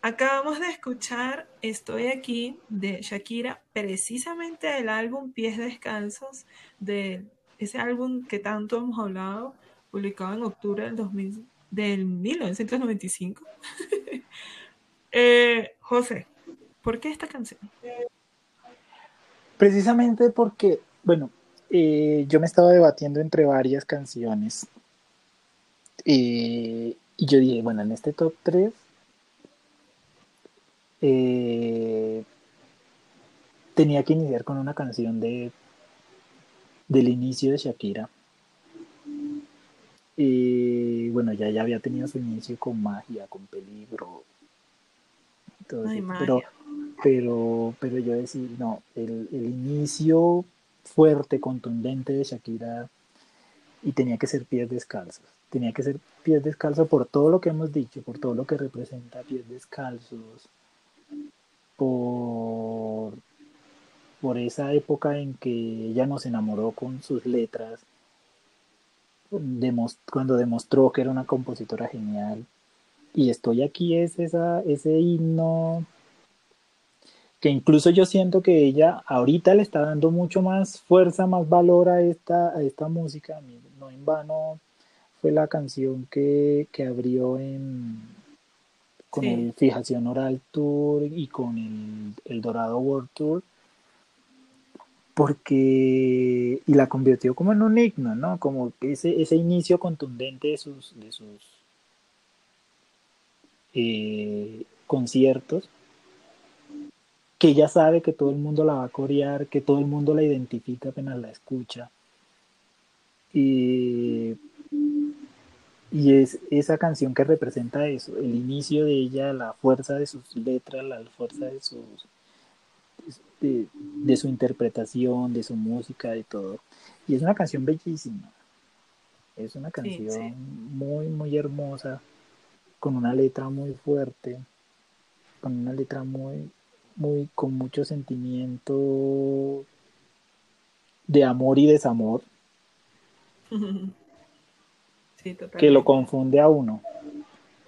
Acabamos de escuchar Estoy aquí de Shakira, precisamente del álbum Pies Descalzos, de ese álbum que tanto hemos hablado, publicado en octubre del, 2000, del 1995. *laughs* eh, José, ¿por qué esta canción? Precisamente porque, bueno, eh, yo me estaba debatiendo entre varias canciones. Eh, y yo dije, bueno, en este top 3 eh, tenía que iniciar con una canción de del inicio de Shakira. Y bueno, ya, ya había tenido su inicio con magia, con peligro. pero, pero, pero yo decía, no, el, el inicio fuerte, contundente de Shakira y tenía que ser pies descalzos. Tenía que ser pies descalzos por todo lo que hemos dicho, por todo lo que representa pies descalzos, por, por esa época en que ella nos enamoró con sus letras, cuando demostró que era una compositora genial. Y estoy aquí es esa, ese himno que incluso yo siento que ella ahorita le está dando mucho más fuerza, más valor a esta, a esta música. No en vano fue la canción que, que abrió en, con el Fijación Oral Tour y con el, el, Dorado World Tour, porque, y la convirtió como en un himno, ¿no? Como ese, ese inicio contundente de sus, de sus eh, conciertos, que ella sabe que todo el mundo la va a corear, que todo el mundo la identifica apenas la escucha. Y y es esa canción que representa eso, el inicio de ella, la fuerza de sus letras, la fuerza de sus de, su interpretación, de su música, de todo. Y es una canción bellísima. Es una canción muy, muy hermosa, con una letra muy fuerte, con una letra muy, muy, con mucho sentimiento de amor y desamor. *laughs* que lo confunde a uno.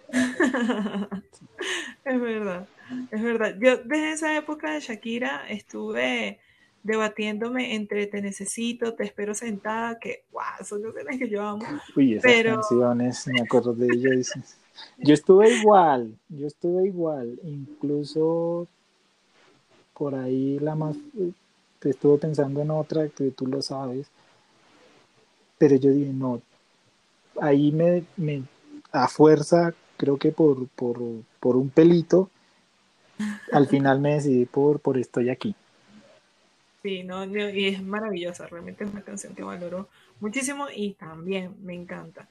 *laughs* es verdad, es verdad. Yo desde esa época de Shakira estuve debatiéndome entre Te necesito, Te espero sentada, que wow, son canciones que yo amo. Uy, esas canciones, me acuerdo de ellas. *laughs* Yo estuve igual, yo estuve igual, incluso por ahí la más, te estuve pensando en otra que tú lo sabes, pero yo dije, no, ahí me, me a fuerza, creo que por, por, por un pelito, al *laughs* final me decidí por, por Estoy aquí. Sí, no, y es maravillosa, realmente es una canción que valoro muchísimo y también me encanta.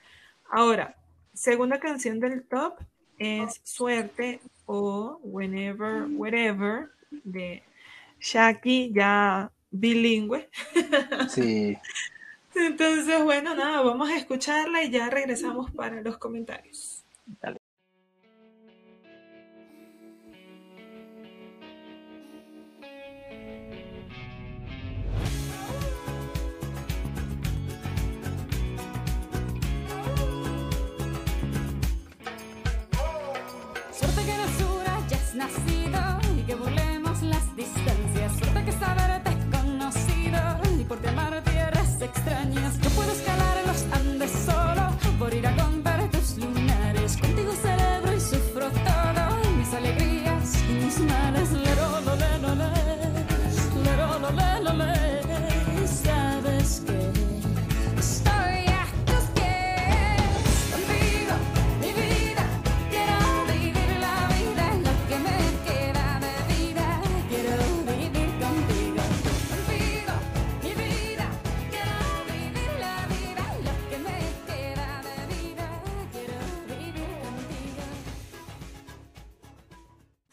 Ahora, segunda canción del top es Suerte o Whenever, Wherever de Shaki, ya bilingüe. Sí. *laughs* Entonces, bueno, nada, vamos a escucharla y ya regresamos para los comentarios. Dale. Suerte que no ya has nacido y que volvemos las distancias. Suerte que saberte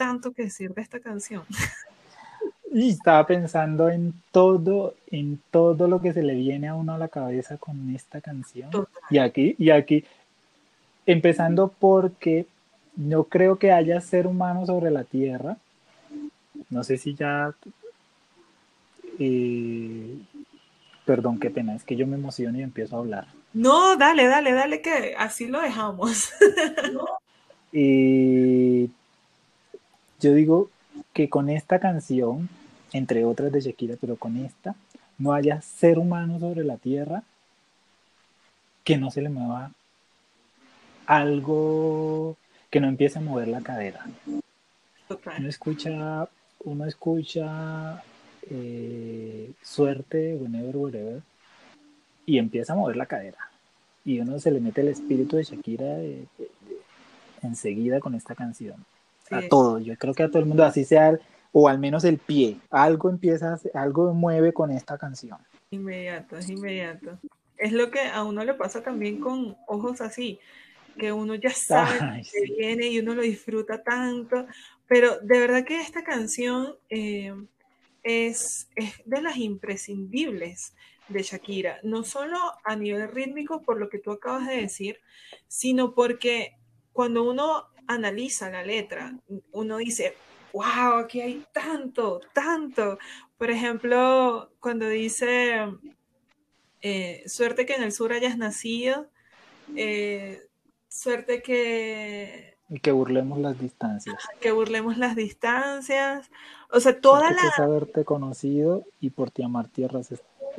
Tanto que decir de esta canción. *laughs* Y estaba pensando en todo, en todo lo que se le viene a uno a la cabeza con esta canción. Total. Y aquí, y aquí, empezando porque no creo que haya ser humano sobre la Tierra. No sé si ya... eh, perdón, qué pena, es que yo me emociono y empiezo a hablar. No, dale, dale, dale, que así lo dejamos. *laughs* Eh, yo digo que con esta canción, entre otras de Shakira, pero con esta, no haya ser humano sobre la tierra que no se le mueva algo que no empiece a mover la cadera. Uno escucha, uno escucha eh, suerte, whenever, wherever, y empieza a mover la cadera. Y uno se le mete el espíritu de Shakira enseguida con esta canción. A todo, yo creo que a todo el mundo, así sea, o al menos el pie, algo empieza, algo mueve con esta canción. Inmediato, es inmediato. Es lo que a uno le pasa también con ojos así, que uno ya sabe que viene y uno lo disfruta tanto, pero de verdad que esta canción eh, es, es de las imprescindibles de Shakira, no solo a nivel rítmico por lo que tú acabas de decir, sino porque cuando uno analiza la letra, uno dice, wow, aquí hay tanto, tanto. Por ejemplo, cuando dice, eh, suerte que en el sur hayas nacido, eh, suerte que... Y que burlemos las distancias. Que burlemos las distancias. O sea, toda la... Que haberte conocido y por ti amar tierras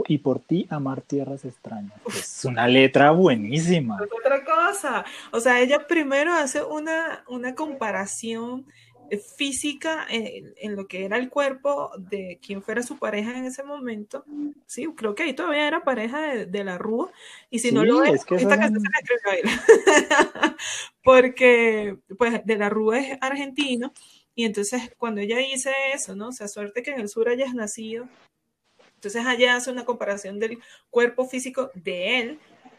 y por ti amar tierras extrañas. Es una letra buenísima. Es otra cosa. O sea, ella primero hace una, una comparación eh, física en, lo que era el cuerpo de quien fuera su pareja en ese momento. Sí, creo que ahí todavía era pareja de, la Rúa. Y si no lo es, esta canción se la *laughs* Porque, pues, de la Rúa es argentino. Y entonces, cuando ella dice eso, ¿no? O sea, suerte que en el sur hayas nacido entonces allá hace una comparación del cuerpo físico de él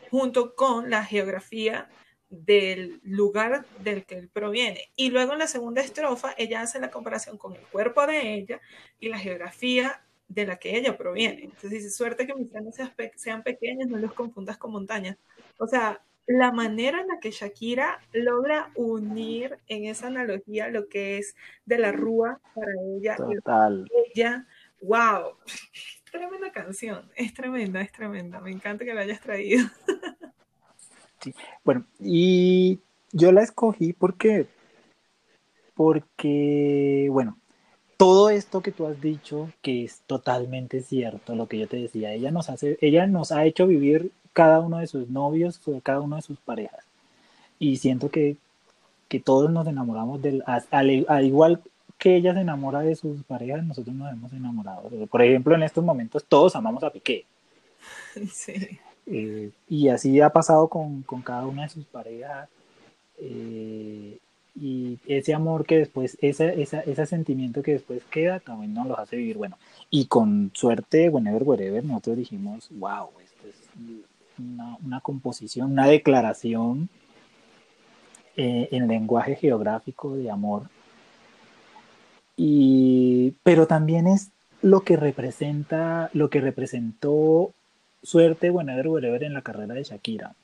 junto con la geografía del lugar del que él proviene. Y luego en la segunda estrofa ella hace la comparación con el cuerpo de ella y la geografía de la que ella proviene. Entonces dice, suerte que mis planes sean pequeños, no los confundas con montañas. O sea, la manera en la que Shakira logra unir en esa analogía lo que es de la rúa para ella. Total. ella, wow, tremenda canción, es tremenda, es tremenda. Me encanta que la hayas traído. *laughs* Sí. Bueno, y yo la escogí porque, porque, bueno, todo esto que tú has dicho, que es totalmente cierto, lo que yo te decía, ella nos hace, ella nos ha hecho vivir cada uno de sus novios, cada uno de sus parejas. Y siento que, que todos nos enamoramos del, al igual que ella se enamora de sus parejas, nosotros nos hemos enamorado. Por ejemplo, en estos momentos todos amamos a Piqué. *laughs* Sí. Eh, y así ha pasado con, con, cada una de sus parejas. Eh, y ese amor que después, ese, ese sentimiento que después queda, también nos los hace vivir. Bueno, y con suerte, whenever, wherever, nosotros dijimos, wow, esto es una, una composición, una declaración eh, en lenguaje geográfico de amor y, pero también es lo que representa, lo que representó suerte Whenever Wherever en la carrera de Shakira.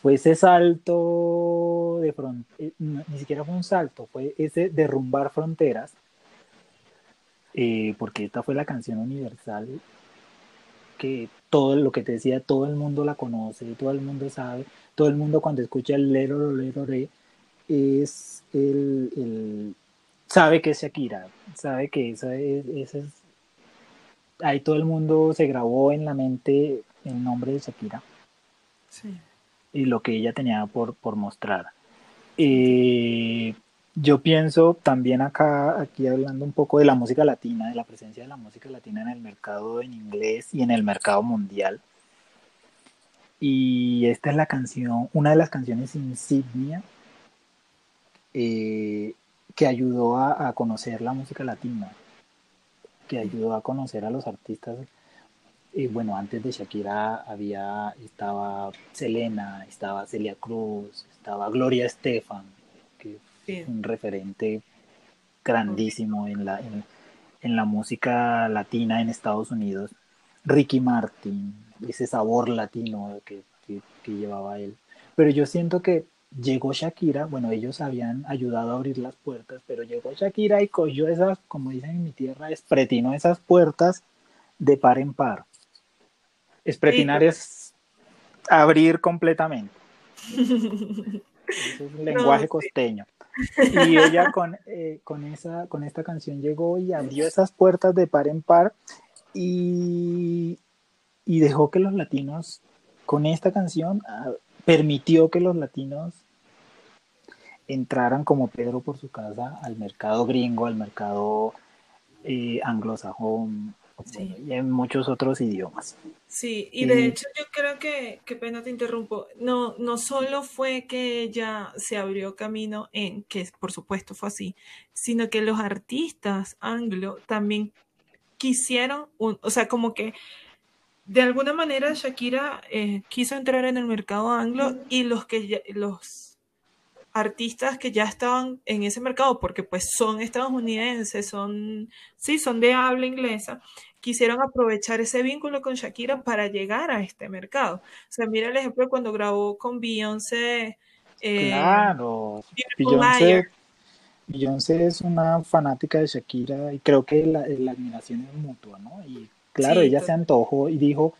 Fue ese salto de fronteras, eh, ni siquiera fue un salto, fue ese derrumbar fronteras, eh, porque esta fue la canción universal que todo lo que te decía, todo el mundo la conoce, todo el mundo sabe, todo el mundo cuando escucha el lero, lero, es el sabe que es Shakira, sabe que esa es, ahí todo el mundo se grabó en la mente el nombre de Shakira. Sí. Y lo que ella tenía por, por mostrar. Eh, yo pienso también acá, aquí hablando un poco de la música latina, de la presencia de la música latina en el mercado en inglés y en el mercado mundial. Y esta es la canción, una de las canciones insignia eh, que ayudó a, conocer la música latina, que ayudó a conocer a los artistas. Y bueno, antes de Shakira había, estaba Selena, estaba Celia Cruz, estaba Gloria Estefan, que es un referente grandísimo en la, en, la música latina en Estados Unidos. Ricky Martin, ese sabor latino que, que llevaba él. Pero yo siento que llegó Shakira, bueno, ellos habían ayudado a abrir las puertas, pero llegó Shakira y cogió esas, como dicen en mi tierra, espretinó esas puertas de par en par. Espretinar es abrir completamente. es un *laughs* lenguaje costeño. *laughs* Y ella con, eh, con, esa, con esta canción llegó y abrió esas puertas de par en par y, y dejó que los latinos, con esta canción, ah, permitió que los latinos entraran como Pedro por su casa al mercado gringo, al mercado eh, anglosajón y en muchos otros idiomas. Sí, y de hecho yo creo que, qué pena te interrumpo, no, no solo fue que ella se abrió camino en, que por supuesto fue así, sino que los artistas anglo también quisieron, o sea, como que de alguna manera Shakira eh, quiso entrar en el mercado anglo y los que los artistas que ya estaban en ese mercado, porque pues son estadounidenses, son, sí, son de habla inglesa, quisieron aprovechar ese vínculo con Shakira para llegar a este mercado. O sea, mira el ejemplo cuando grabó con Beyoncé. Eh, claro, Beyoncé, Beyoncé, es una fanática de Shakira y creo que la, admiración es mutua, ¿no? Y claro, ella se antojó y dijo,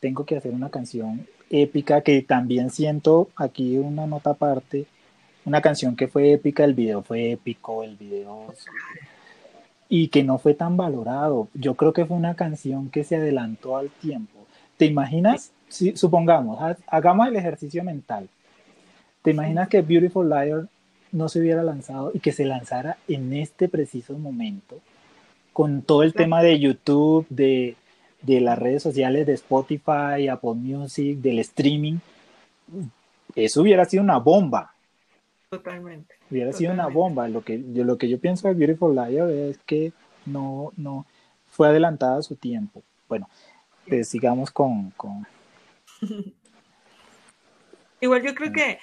tengo que hacer una canción épica que también siento aquí una nota aparte una canción que fue épica, el video fue épico, el video y que no fue tan valorado. Yo creo que fue una canción que se adelantó al tiempo. ¿Te imaginas? Si, supongamos, hagamos el ejercicio mental. ¿Te imaginas que Beautiful Liar no se hubiera lanzado y que se lanzara en este preciso momento? Con todo el tema de YouTube, de, de las redes sociales, de Spotify, Apple Music, del streaming. Eso hubiera sido una bomba Totalmente. Hubiera sido una bomba. Lo que, yo, lo que yo pienso de Beautiful Liar es que no, no fue adelantada a su tiempo. Bueno, pues sigamos con, con... *laughs* Igual yo creo que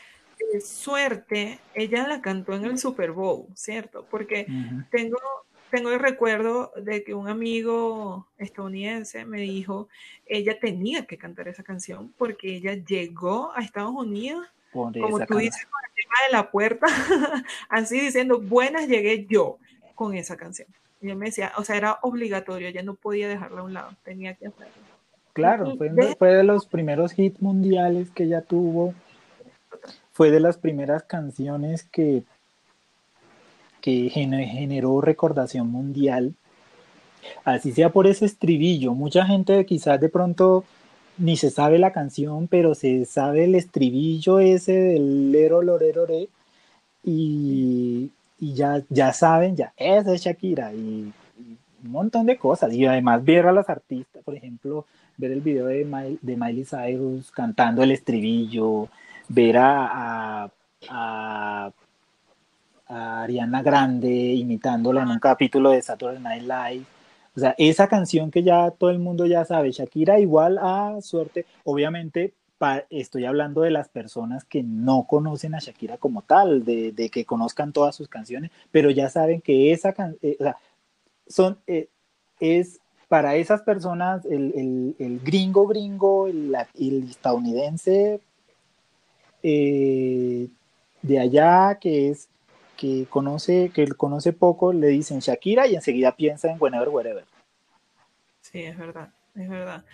suerte, ella la cantó en el Super Bowl, ¿cierto? Porque tengo, tengo el recuerdo de que un amigo estadounidense me dijo, ella tenía que cantar esa canción porque ella llegó a Estados Unidos como tú dices, con de la puerta, *laughs* así diciendo, buenas llegué yo con esa canción. Yo me decía, o sea, era obligatorio, ya no podía dejarla a un lado, tenía que hacerlo. Claro, fue, de los primeros hits mundiales que ella tuvo, fue de las primeras canciones que, que generó recordación mundial, así sea por ese estribillo. Mucha gente quizás de pronto ni se sabe la canción, pero se sabe el estribillo ese del lero, lorero, y, y ya, ya saben, ya, esa es Shakira, y, un montón de cosas, y además ver a las artistas, por ejemplo, ver el video de, de Miley Cyrus cantando el estribillo, ver a, a, a Ariana Grande imitándola en un capítulo de Saturday Night Live, o sea, esa canción que ya todo el mundo ya sabe, Shakira igual a suerte, obviamente estoy hablando de las personas que no conocen a Shakira como tal, de, que conozcan todas sus canciones, pero ya saben que esa canción, eh, o sea, son, eh, es para esas personas el, gringo gringo, el, estadounidense eh, de allá que es que conoce, que conoce poco, le dicen Shakira y enseguida piensa en Whenever, Wherever. Sí, es verdad, es verdad.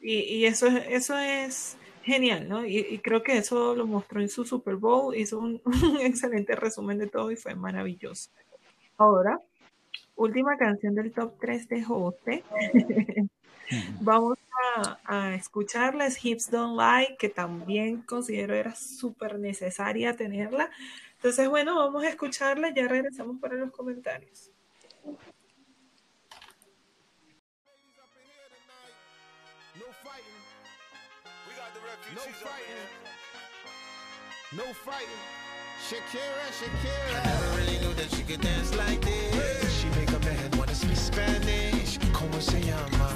Y, eso, es, eso es genial, ¿no? Y, creo que eso lo mostró en su Super Bowl, hizo *laughs* un, excelente resumen de todo y fue maravilloso. Ahora, última canción del top 3 de Jote. Vamos a, a escucharles Hips Don't Lie, que también considero era súper necesaria tenerla. Entonces, bueno, vamos a escucharla, ya regresamos para los comentarios. No fighting. No fighting. Shakira, Shakira. I never really knew that she could dance like this. She make a man wanna speak Spanish. Como se llama?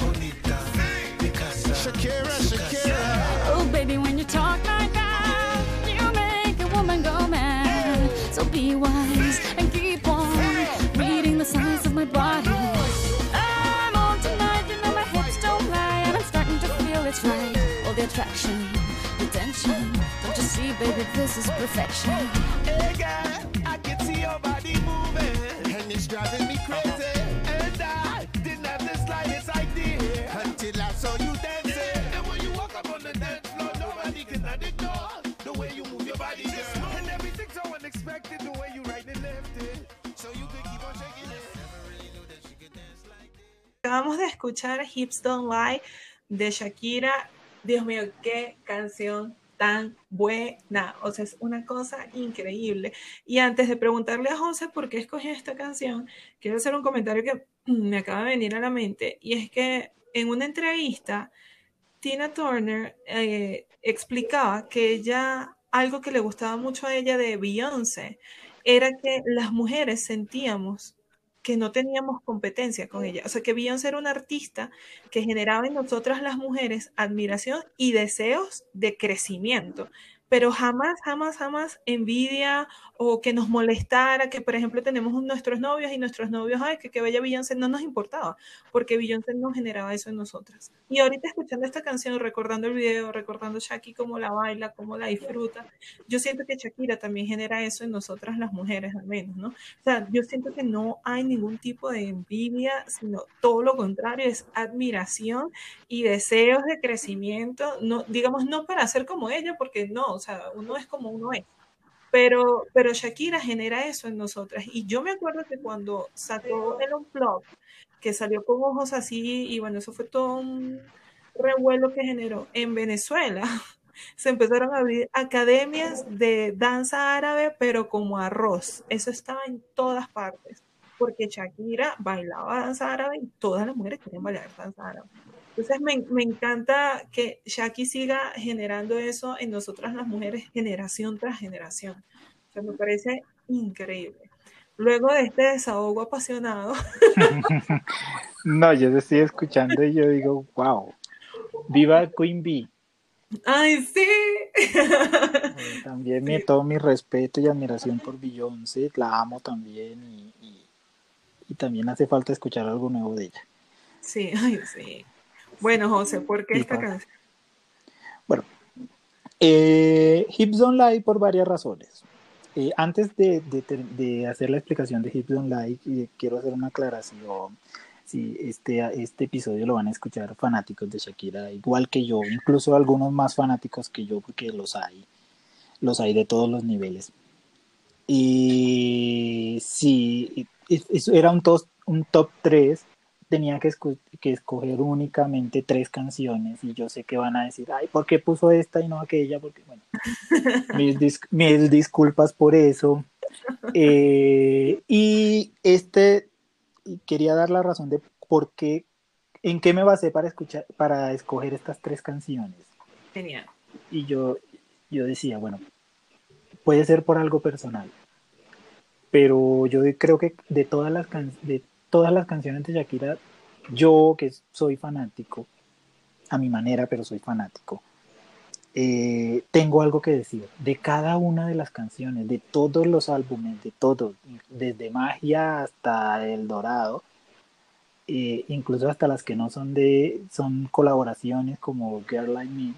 Bonita. Shakira, Shakira. Oh, baby, when you talk like wise and keep on reading the signs of my body. I'm on tonight, you know my hips don't lie, and I'm starting to feel it's right All the attraction, the tension. Don't you see, baby, this is perfection. Acabamos de escuchar Hips Don't Lie de Shakira. Dios mío, qué canción tan buena. O sea, es una cosa increíble. Y antes de preguntarle a José por qué escogió esta canción, quiero hacer un comentario que *clears throat* me acaba de venir a la mente. Y es que en una entrevista, Tina Turner eh, explicaba que ella, algo que le gustaba mucho a ella de Beyoncé, era que las mujeres sentíamos que no teníamos competencia con ella. O sea, que Beyoncé era una artista que generaba en nosotras las mujeres admiración y deseos de crecimiento pero jamás, jamás, jamás envidia o que nos molestara, que por ejemplo tenemos nuestros novios y nuestros novios, ay, que, que bella Beyoncé, no nos importaba, porque Beyoncé no generaba eso en nosotras. Y ahorita escuchando esta canción, recordando el video, recordando Shaki cómo la baila, cómo la disfruta, yo siento que Shakira también genera eso en nosotras las mujeres, al menos, ¿no? O sea, yo siento que no hay ningún tipo de envidia, sino todo lo contrario, es admiración y deseos de crecimiento, no, digamos, no para ser como ella, porque no, sea, uno es como uno es. Pero, pero Shakira genera eso en nosotras. Y yo me acuerdo que cuando sacó el Unplug, que salió con ojos así, y bueno, eso fue todo un revuelo que generó en Venezuela. *laughs* Se empezaron a abrir academias de danza árabe, pero como arroz. Eso estaba en todas partes, porque Shakira bailaba danza árabe y todas las mujeres querían bailar danza árabe. Entonces me, me, encanta que Shaki siga generando eso en nosotras las mujeres generación tras generación. O sea, me parece increíble. Luego de este desahogo apasionado. *laughs* no, yo te estoy escuchando y yo digo, wow, viva Queen Bee. ¡Ay, sí! También *laughs* me todo mi respeto y admiración por Beyoncé, la amo también y, y, y también hace falta escuchar algo nuevo de ella. Sí, ay, sí. Bueno, José, ¿por qué esta canción? Bueno, eh, Hips Don't Lie por varias razones. Eh, antes de, de, hacer la explicación de Hips Don't Lie, eh, quiero hacer una aclaración. Si este, este episodio lo van a escuchar fanáticos de Shakira, igual que yo, incluso algunos más fanáticos que yo, porque los hay, los hay de todos los niveles. Y sí, era un, un top 3 tenía que, que, escoger únicamente tres canciones y yo sé que van a decir, ay, ¿por qué puso esta y no aquella? Porque, bueno, *laughs* mis, disculpas por eso. Eh, y este, quería dar la razón de por qué, en qué me basé para, escuchar, para escoger estas tres canciones. Genial. Y yo, yo decía, bueno, puede ser por algo personal, pero yo creo que de todas las canciones, todas las canciones de Shakira, yo que soy fanático, a mi manera, pero soy fanático, eh, tengo algo que decir de cada una de las canciones, de todos los álbumes, de todos, desde Magia hasta El Dorado, eh, incluso hasta las que no son de, son colaboraciones como Girl Like Me.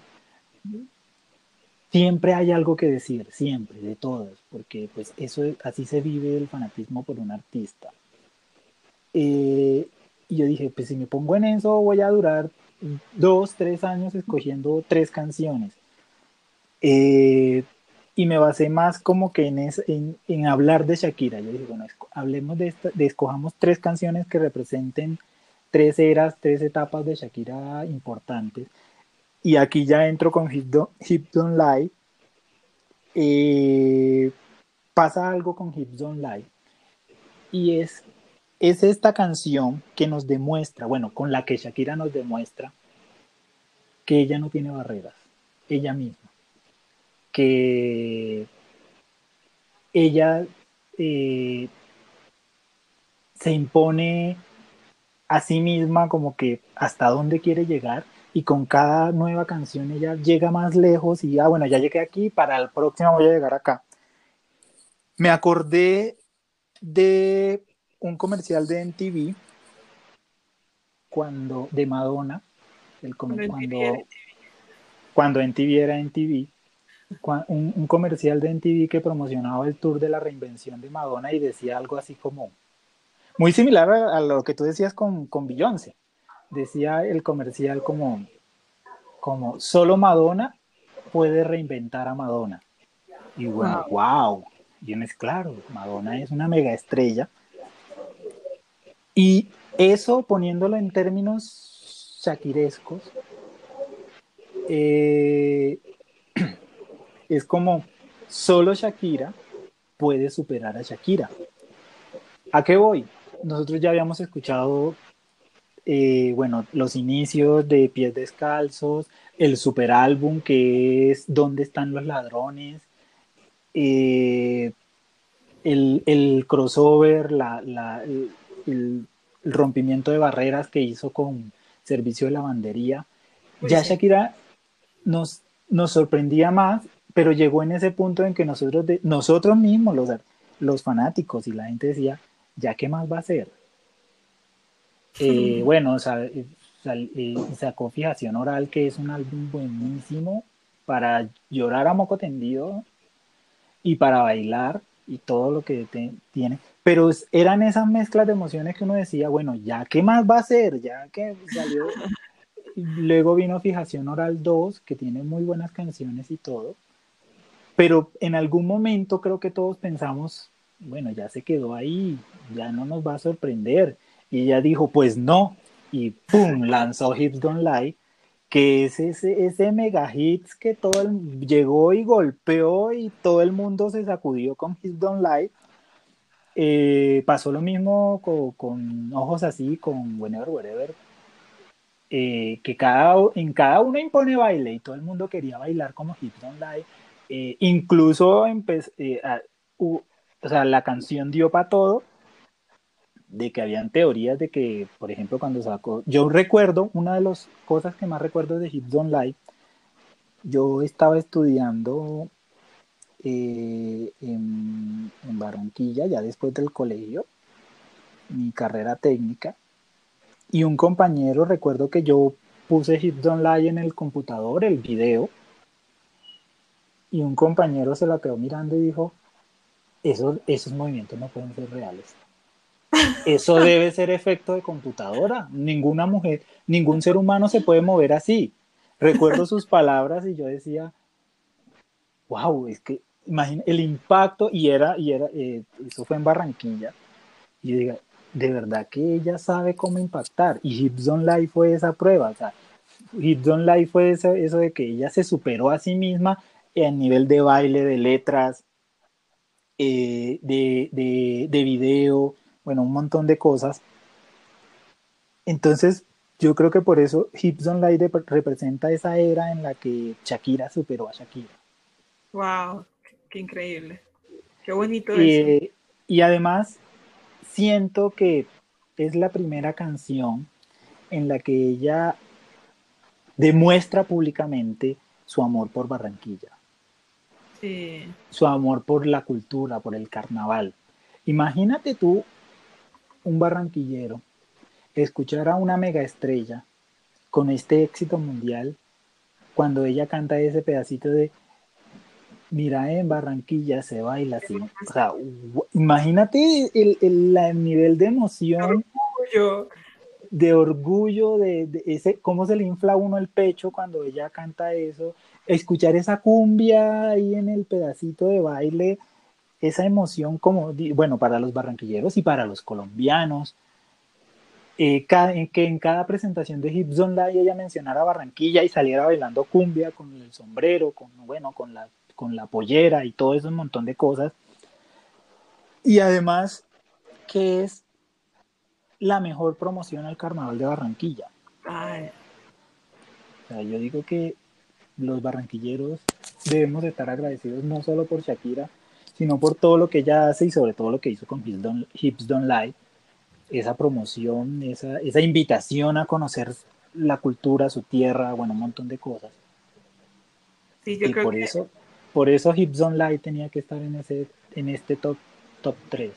Siempre hay algo que decir, siempre, de todas, porque pues eso, así se vive el fanatismo por un artista. Eh, y yo dije, pues si me pongo en eso voy a durar dos, tres años escogiendo tres canciones. Eh, y me basé más como que en, en, hablar de Shakira. Yo dije, bueno, hablemos de, esta, de escojamos tres canciones que representen tres eras, tres etapas de Shakira importantes. Y aquí ya entro con Hip Don't, Lie. Eh, pasa algo con Hip Don't Lie. Y es es esta canción que nos demuestra, bueno, con la que Shakira nos demuestra que ella no tiene barreras, ella misma, que ella eh, se impone a sí misma como que hasta dónde quiere llegar y con cada nueva canción ella llega más lejos y ah, bueno, ya llegué aquí, para el próximo voy a llegar acá. Me acordé de un comercial de NTV cuando de Madonna, el cuando, cuando NTV era NTV, un, un, comercial de NTV que promocionaba el tour de la reinvención de Madonna y decía algo así como, muy similar a, lo que tú decías con, con Beyoncé, decía el comercial como, como solo Madonna puede reinventar a Madonna. Y bueno, wow, bien es claro, Madonna es una mega estrella y eso poniéndolo en términos shakirescos, eh, *clears throat* es como solo Shakira puede superar a Shakira. ¿A qué voy? Nosotros ya habíamos escuchado, eh, bueno, los inicios de Pies Descalzos, el super álbum que es ¿Dónde están los ladrones? Eh, el, crossover, el, rompimiento de barreras que hizo con Servicio de Lavandería. ya Shakira nos, nos sorprendía más, pero llegó en ese punto en que nosotros, de, nosotros mismos, los, los fanáticos y la gente decía, ¿ya qué más va a hacer? Eh, *laughs* bueno, o sea, eh, eh, sacó Fijación Oral, que es un álbum buenísimo para llorar a moco tendido y para bailar y todo lo que tiene. Pero eran esas mezclas de emociones que uno decía, bueno, ya qué más va a hacer, ya que salió. *laughs* Luego vino Fijación Oral 2, que tiene muy buenas canciones y todo. Pero en algún momento creo que todos pensamos, bueno, ya se quedó ahí, ya no nos va a sorprender. Y ella dijo, pues no. Y ¡pum! lanzó Hips Don't Lie, que es ese, ese mega hits que todo el, llegó y golpeó y todo el mundo se sacudió con Hips Don't Lie. Eh, pasó lo mismo con, Ojos Así, con Whenever, Wherever, eh, que cada, en cada uno impone baile y todo el mundo quería bailar como Don't Lie. Eh, incluso o sea, la canción dio para todo, de que habían teorías de que, por ejemplo, cuando sacó, yo recuerdo, una de las cosas que más recuerdo de Hips Don't yo estaba estudiando eh, en, Barranquilla, ya después del colegio, mi carrera técnica, y un compañero, recuerdo que yo puse Hips Don't en el computador, el video, y un compañero se la quedó mirando y dijo, esos movimientos no pueden ser reales. Eso *laughs* debe ser efecto de computadora. Ninguna mujer, ningún ser humano se puede mover así. Recuerdo sus palabras y yo decía, wow, es que imagina el impacto y era, y era, eh, eso fue en Barranquilla. Y diga, de verdad que ella sabe cómo impactar. Y Hips Life fue esa prueba. O sea, Hips Life fue eso, de que ella se superó a sí misma a nivel de baile, de letras, eh, de, de, video, bueno, un montón de cosas. Entonces, yo creo que por eso Hips Online representa esa era en la que Shakira superó a Shakira. ¡Wow! ¡Qué increíble! ¡Qué bonito eso! Y además, siento que es la primera canción en la que ella demuestra públicamente su amor por Barranquilla su amor por la cultura, por el carnaval. Imagínate tú, un barranquillero, escuchar a una mega estrella con este éxito mundial cuando ella canta ese pedacito de Mira, en Barranquilla se baila así. O sea, imagínate el, el, nivel de emoción. De orgullo, de, ese, cómo se le infla uno el pecho cuando ella canta eso escuchar esa cumbia ahí en el pedacito de baile, esa emoción como, bueno, para los barranquilleros y para los colombianos, eh, que en cada presentación de Hips Online ella mencionara Barranquilla y saliera bailando cumbia con el sombrero, con, bueno, con la, con la pollera y todo ese montón de cosas. Y además, que es la mejor promoción al carnaval de Barranquilla. O sea, yo digo que los barranquilleros debemos estar agradecidos no solo por Shakira, sino por todo lo que ella hace y sobre todo lo que hizo con Hips Don't, Lie, esa promoción, esa, esa invitación a conocer la cultura, su tierra, bueno, un montón de cosas. Sí, yo y creo por que... eso, por eso Hips Don't Lie tenía que estar en ese, en este top, top 3.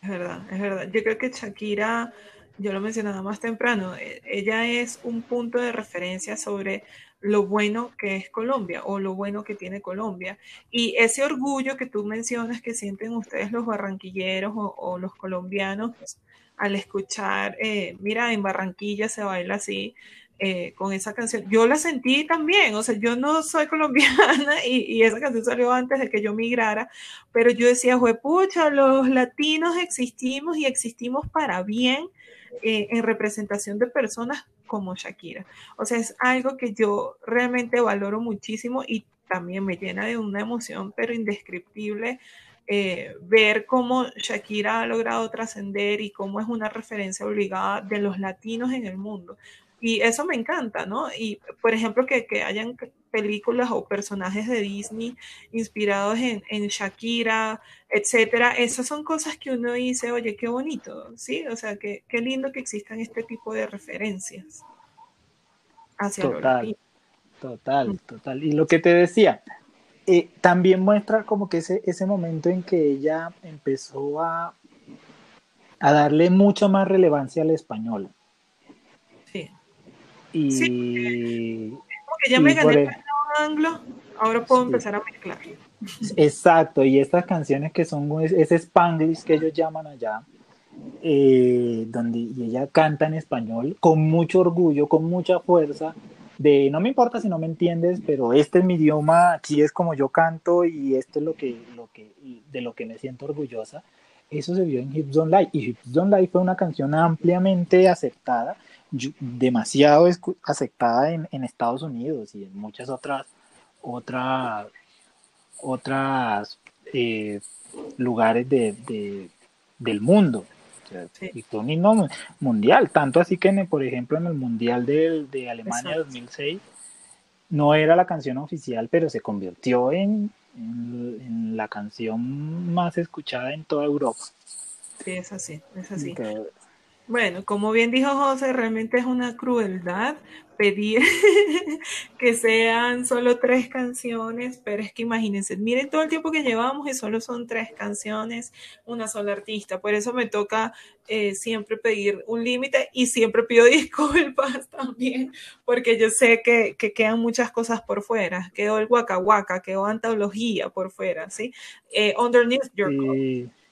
Es verdad, es verdad. Yo creo que Shakira, yo lo mencionaba más temprano, e, ella es un punto de referencia sobre lo bueno que es Colombia o lo bueno que tiene Colombia. Y ese orgullo que tú mencionas que sienten ustedes los barranquilleros o, los colombianos al escuchar, eh, mira, en Barranquilla se baila así. Eh, con esa canción, yo la sentí también, o sea, yo no soy *laughs* colombiana y, y esa canción salió antes de que yo migrara, pero yo decía, pucha, los latinos existimos y existimos para bien, eh, en representación de personas como Shakira. O sea, es algo que yo realmente valoro muchísimo y también me llena de una emoción, pero indescriptible, eh, ver cómo Shakira ha logrado trascender y cómo es una referencia obligada de los latinos en el mundo. Y eso me encanta, ¿no? Y, por ejemplo, que, que hayan películas o personajes de Disney inspirados en, en, Shakira, etcétera. Esas son cosas que uno dice, oye, qué bonito, ¿sí? O sea, qué, qué lindo que existan este tipo de referencias hacia total, total, mm. total. Y lo que te decía, eh, también muestra como que ese, ese momento en que ella empezó a, a darle mucha más relevancia al español. Sí. Y, sí, porque ya me gané el anglo, ahora puedo empezar a mezclar. Exacto, y estas canciones que son ese spanglish que ellos llaman allá, eh, donde y ella canta en español con mucho orgullo, con mucha fuerza, de no me importa si no me entiendes, pero este es mi idioma, aquí es como yo canto y esto es lo que, lo que, de lo que me siento orgullosa. Eso se vio en Hips Don't Lie y Hips Don't Lie fue una canción ampliamente aceptada, demasiado aceptada en, en Estados Unidos y en muchas otras, otras, otras eh, lugares de, de, del mundo. Y fue un himno mundial, tanto así que, por ejemplo, en el Mundial de, de Alemania 2006, no era la canción oficial, pero se convirtió en, en, la canción más escuchada en toda Europa. Sí, es así, es así. Bueno, como bien dijo José, realmente es una crueldad pedir *laughs* que sean solo tres canciones, pero es que imagínense, miren todo el tiempo que llevamos y solo son tres canciones, una sola artista. Por eso me toca eh, siempre pedir un límite y siempre pido *laughs* disculpas también, porque yo sé que, que, quedan muchas cosas por fuera. Quedó el Waka Waka, quedó antología por fuera, ¿sí? Eh, underneath Your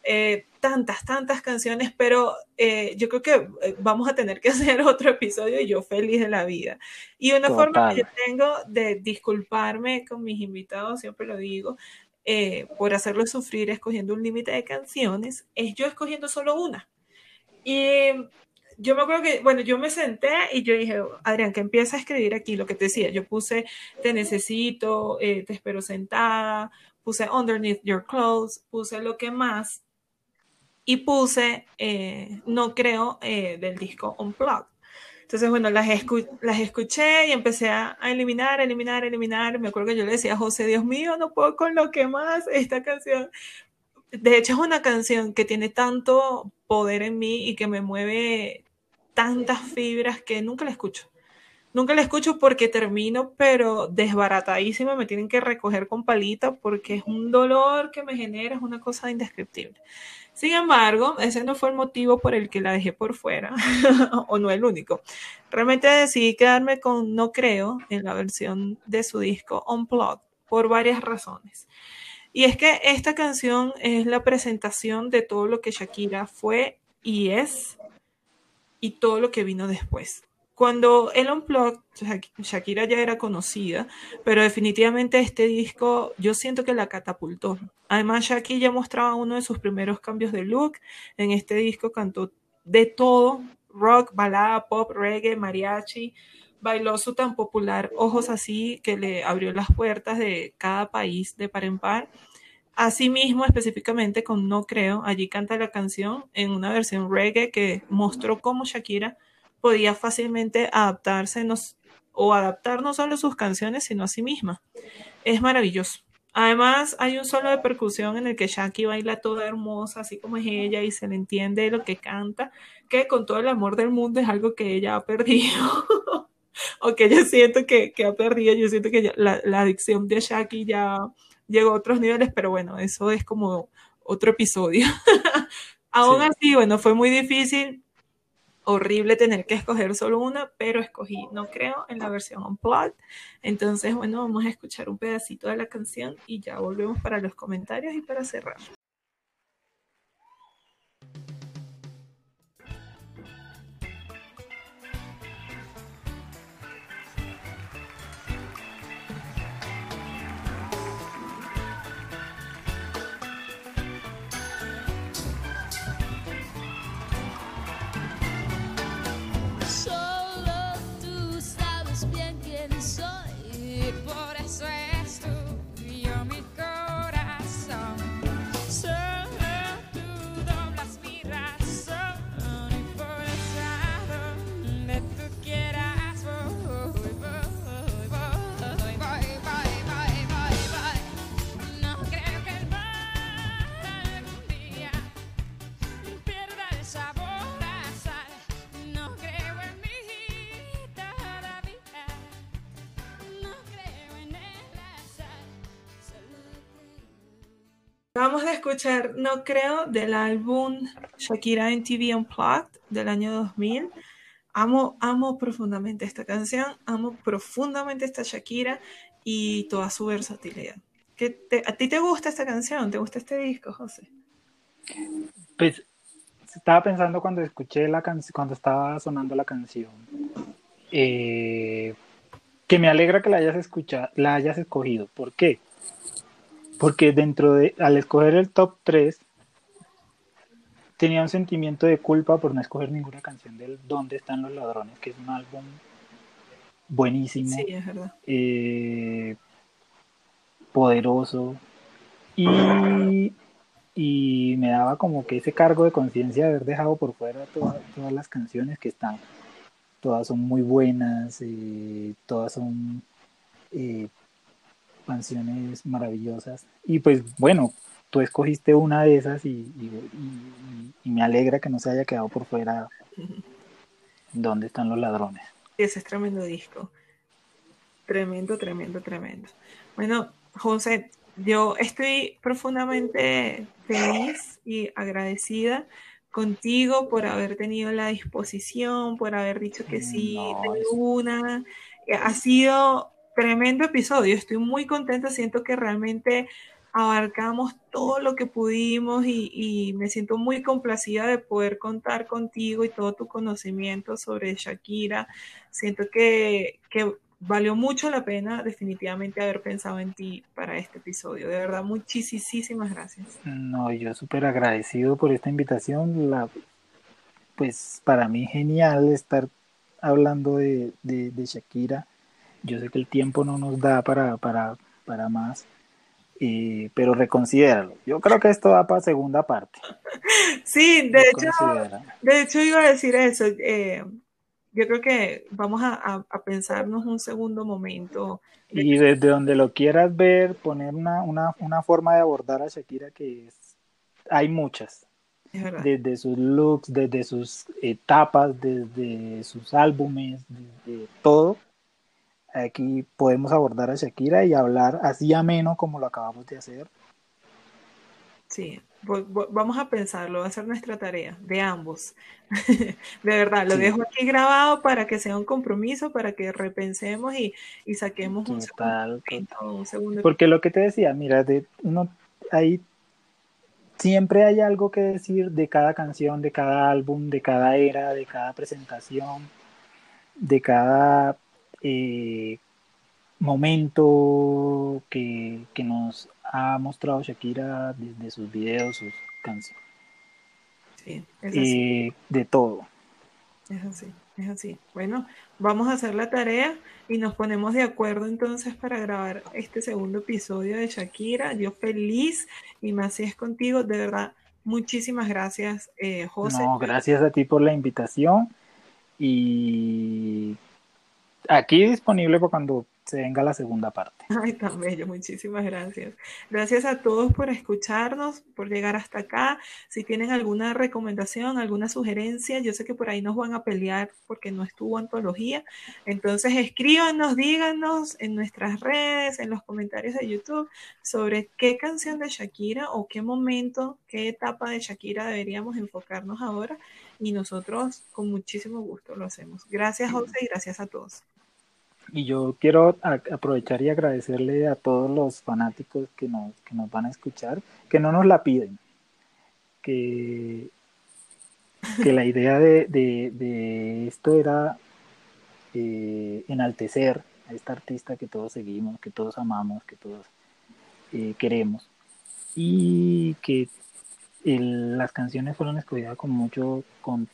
eh, tantas, tantas canciones, pero eh, yo creo que eh, vamos a tener que *laughs* hacer otro episodio y yo feliz de la vida. Y una forma que yo tengo de disculparme con mis invitados, siempre lo digo, por hacerlos sufrir escogiendo un límite de canciones, es yo escogiendo solo una. Y yo me acuerdo que, bueno, yo me senté y yo dije, Adrián, que empieza a escribir aquí lo que te decía. Yo puse, te necesito, te espero sentada, puse underneath your clothes, puse lo que más y puse eh, No Creo eh, del disco Unplugged. Entonces, bueno, las, las escuché y empecé a, eliminar, eliminar, eliminar. Me acuerdo que yo le decía a José, Dios mío, no puedo con lo que más esta canción. De hecho, es una canción que tiene tanto poder en mí y que me mueve tantas fibras que nunca la escucho. Nunca la escucho porque termino, pero desbaratadísima, me tienen que recoger con palita porque es un dolor que me genera, es una cosa indescriptible. Sin embargo, ese no fue el motivo por el que la dejé por fuera, *laughs* o no el único. Realmente decidí quedarme con No Creo en la versión de su disco Unplugged por varias razones. Y es que esta canción es la presentación de todo lo que Shakira fue y es y todo lo que vino después. Cuando el Unplugged, Shakira ya era conocida, pero definitivamente este disco yo siento que la catapultó. Además, Shakira ya mostraba uno de sus primeros cambios de look. En este disco cantó de todo, rock, balada, pop, reggae, mariachi. Bailó su tan popular Ojos Así, que le abrió las puertas de cada país de par en par. Asimismo, específicamente con No Creo, allí canta la canción en una versión reggae que mostró cómo Shakira podía fácilmente adaptarse o adaptar no solo sus canciones, sino a sí misma. Es maravilloso. Además, hay un solo de percusión en el que Shaki baila toda hermosa, así como es ella, y se le entiende lo que canta, que con todo el amor del mundo es algo que ella ha perdido, *laughs* o que yo siento que, ha perdido, yo siento que la, adicción de Shaki ya llegó a otros niveles, pero bueno, eso es como otro episodio. *laughs* Aún así, bueno, fue muy difícil horrible tener que escoger solo una, pero escogí No Creo en la versión Unplugged. Entonces, bueno, vamos a escuchar un pedacito de la canción y ya volvemos para los comentarios y para cerrar. Vamos a escuchar No Creo del álbum Shakira en TV Unplugged del año 2000. Amo, amo profundamente esta canción, amo profundamente esta Shakira y toda su versatilidad. ¿A ti te gusta esta canción? ¿Te gusta este disco, José? Pues estaba pensando cuando escuché la canción, cuando estaba sonando la canción, eh, que me alegra que la hayas escuchado, la hayas escogido. ¿Por qué? Porque dentro de, al escoger el top 3, tenía un sentimiento de culpa por no escoger ninguna canción del ¿Dónde están los ladrones? Que es un álbum buenísimo. Sí, es verdad. Eh, poderoso. Y, y, me daba como que ese cargo de conciencia de haber dejado por fuera todas, todas las canciones que están. Todas son muy buenas, eh, todas son eh, canciones maravillosas. Y pues bueno, tú escogiste una de esas y, me alegra que no se haya quedado por fuera. ¿Dónde están los ladrones? Ese es tremendo disco. Tremendo, tremendo, tremendo. Bueno, José, yo estoy profundamente feliz y agradecida contigo por haber tenido la disposición, por haber dicho que sí, de una. Ha sido tremendo episodio, estoy muy contenta, siento que realmente abarcamos todo lo que pudimos y, me siento muy complacida de poder contar contigo y todo tu conocimiento sobre Shakira. Siento que, valió mucho la pena definitivamente haber pensado en ti para este episodio. De verdad, muchísimas gracias. No, yo súper agradecido por esta invitación. La, pues para mí genial estar hablando de, Shakira. Yo sé que el tiempo no nos da para, para, para más, eh, pero reconsidéralo. Yo creo que esto va para segunda parte. *laughs* Sí, de hecho, de hecho iba a decir eso. Eh, yo creo que vamos a, pensarnos un segundo momento. Y desde donde lo quieras ver, poner una, una, forma de abordar a Shakira que es, hay muchas. desde sus looks, desde sus etapas, desde sus álbumes, desde todo. Aquí podemos abordar a Shakira y hablar así ameno como lo acabamos de hacer. Sí, vamos a pensarlo, va a ser nuestra tarea, de ambos. *laughs* de verdad, lo dejo aquí grabado para que sea un compromiso, para que repensemos y, saquemos un, segundo, Porque lo que te decía, mira, de uno ahí siempre hay algo que decir de cada canción, de cada álbum, de cada era, de cada presentación, de cada eh, momento que, que nos ha mostrado Shakira desde sus videos, sus canciones. Sí, es así. Eh, de todo. Es así, es así. Bueno, vamos a hacer la tarea y nos ponemos de acuerdo entonces para grabar este segundo episodio de Shakira. Yo feliz y más si es contigo, de verdad. Muchísimas gracias, eh, José. No, gracias a ti por la invitación y aquí disponible para cuando se venga la segunda parte. Ay, tan bello, muchísimas gracias. Gracias a todos por escucharnos, por llegar hasta acá. Si tienen alguna recomendación, alguna sugerencia, yo sé que por ahí nos van a pelear porque no estuvo antología. Entonces escríbanos, díganos en nuestras redes, en los comentarios de YouTube, sobre qué canción de Shakira o qué momento, qué etapa de Shakira deberíamos enfocarnos ahora. Y nosotros con muchísimo gusto lo hacemos. Gracias, José, y gracias a todos. Y yo quiero aprovechar y agradecerle a todos los fanáticos que nos, que nos van a escuchar, que no nos la piden, que, que la idea de, de, esto era eh, enaltecer a esta artista que todos seguimos, que todos amamos, que todos eh, queremos, y que las canciones fueron escogidas con mucho, con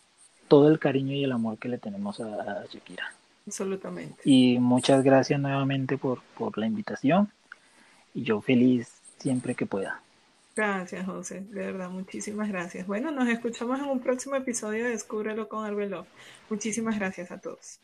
todo el cariño y el amor que le tenemos a Shakira. Absolutamente. Y muchas gracias nuevamente por, por la invitación. Y yo feliz siempre que pueda. Gracias, José. De verdad, muchísimas gracias. Bueno, nos escuchamos en un próximo episodio de Descúbrelo con Arbelov. Muchísimas gracias a todos.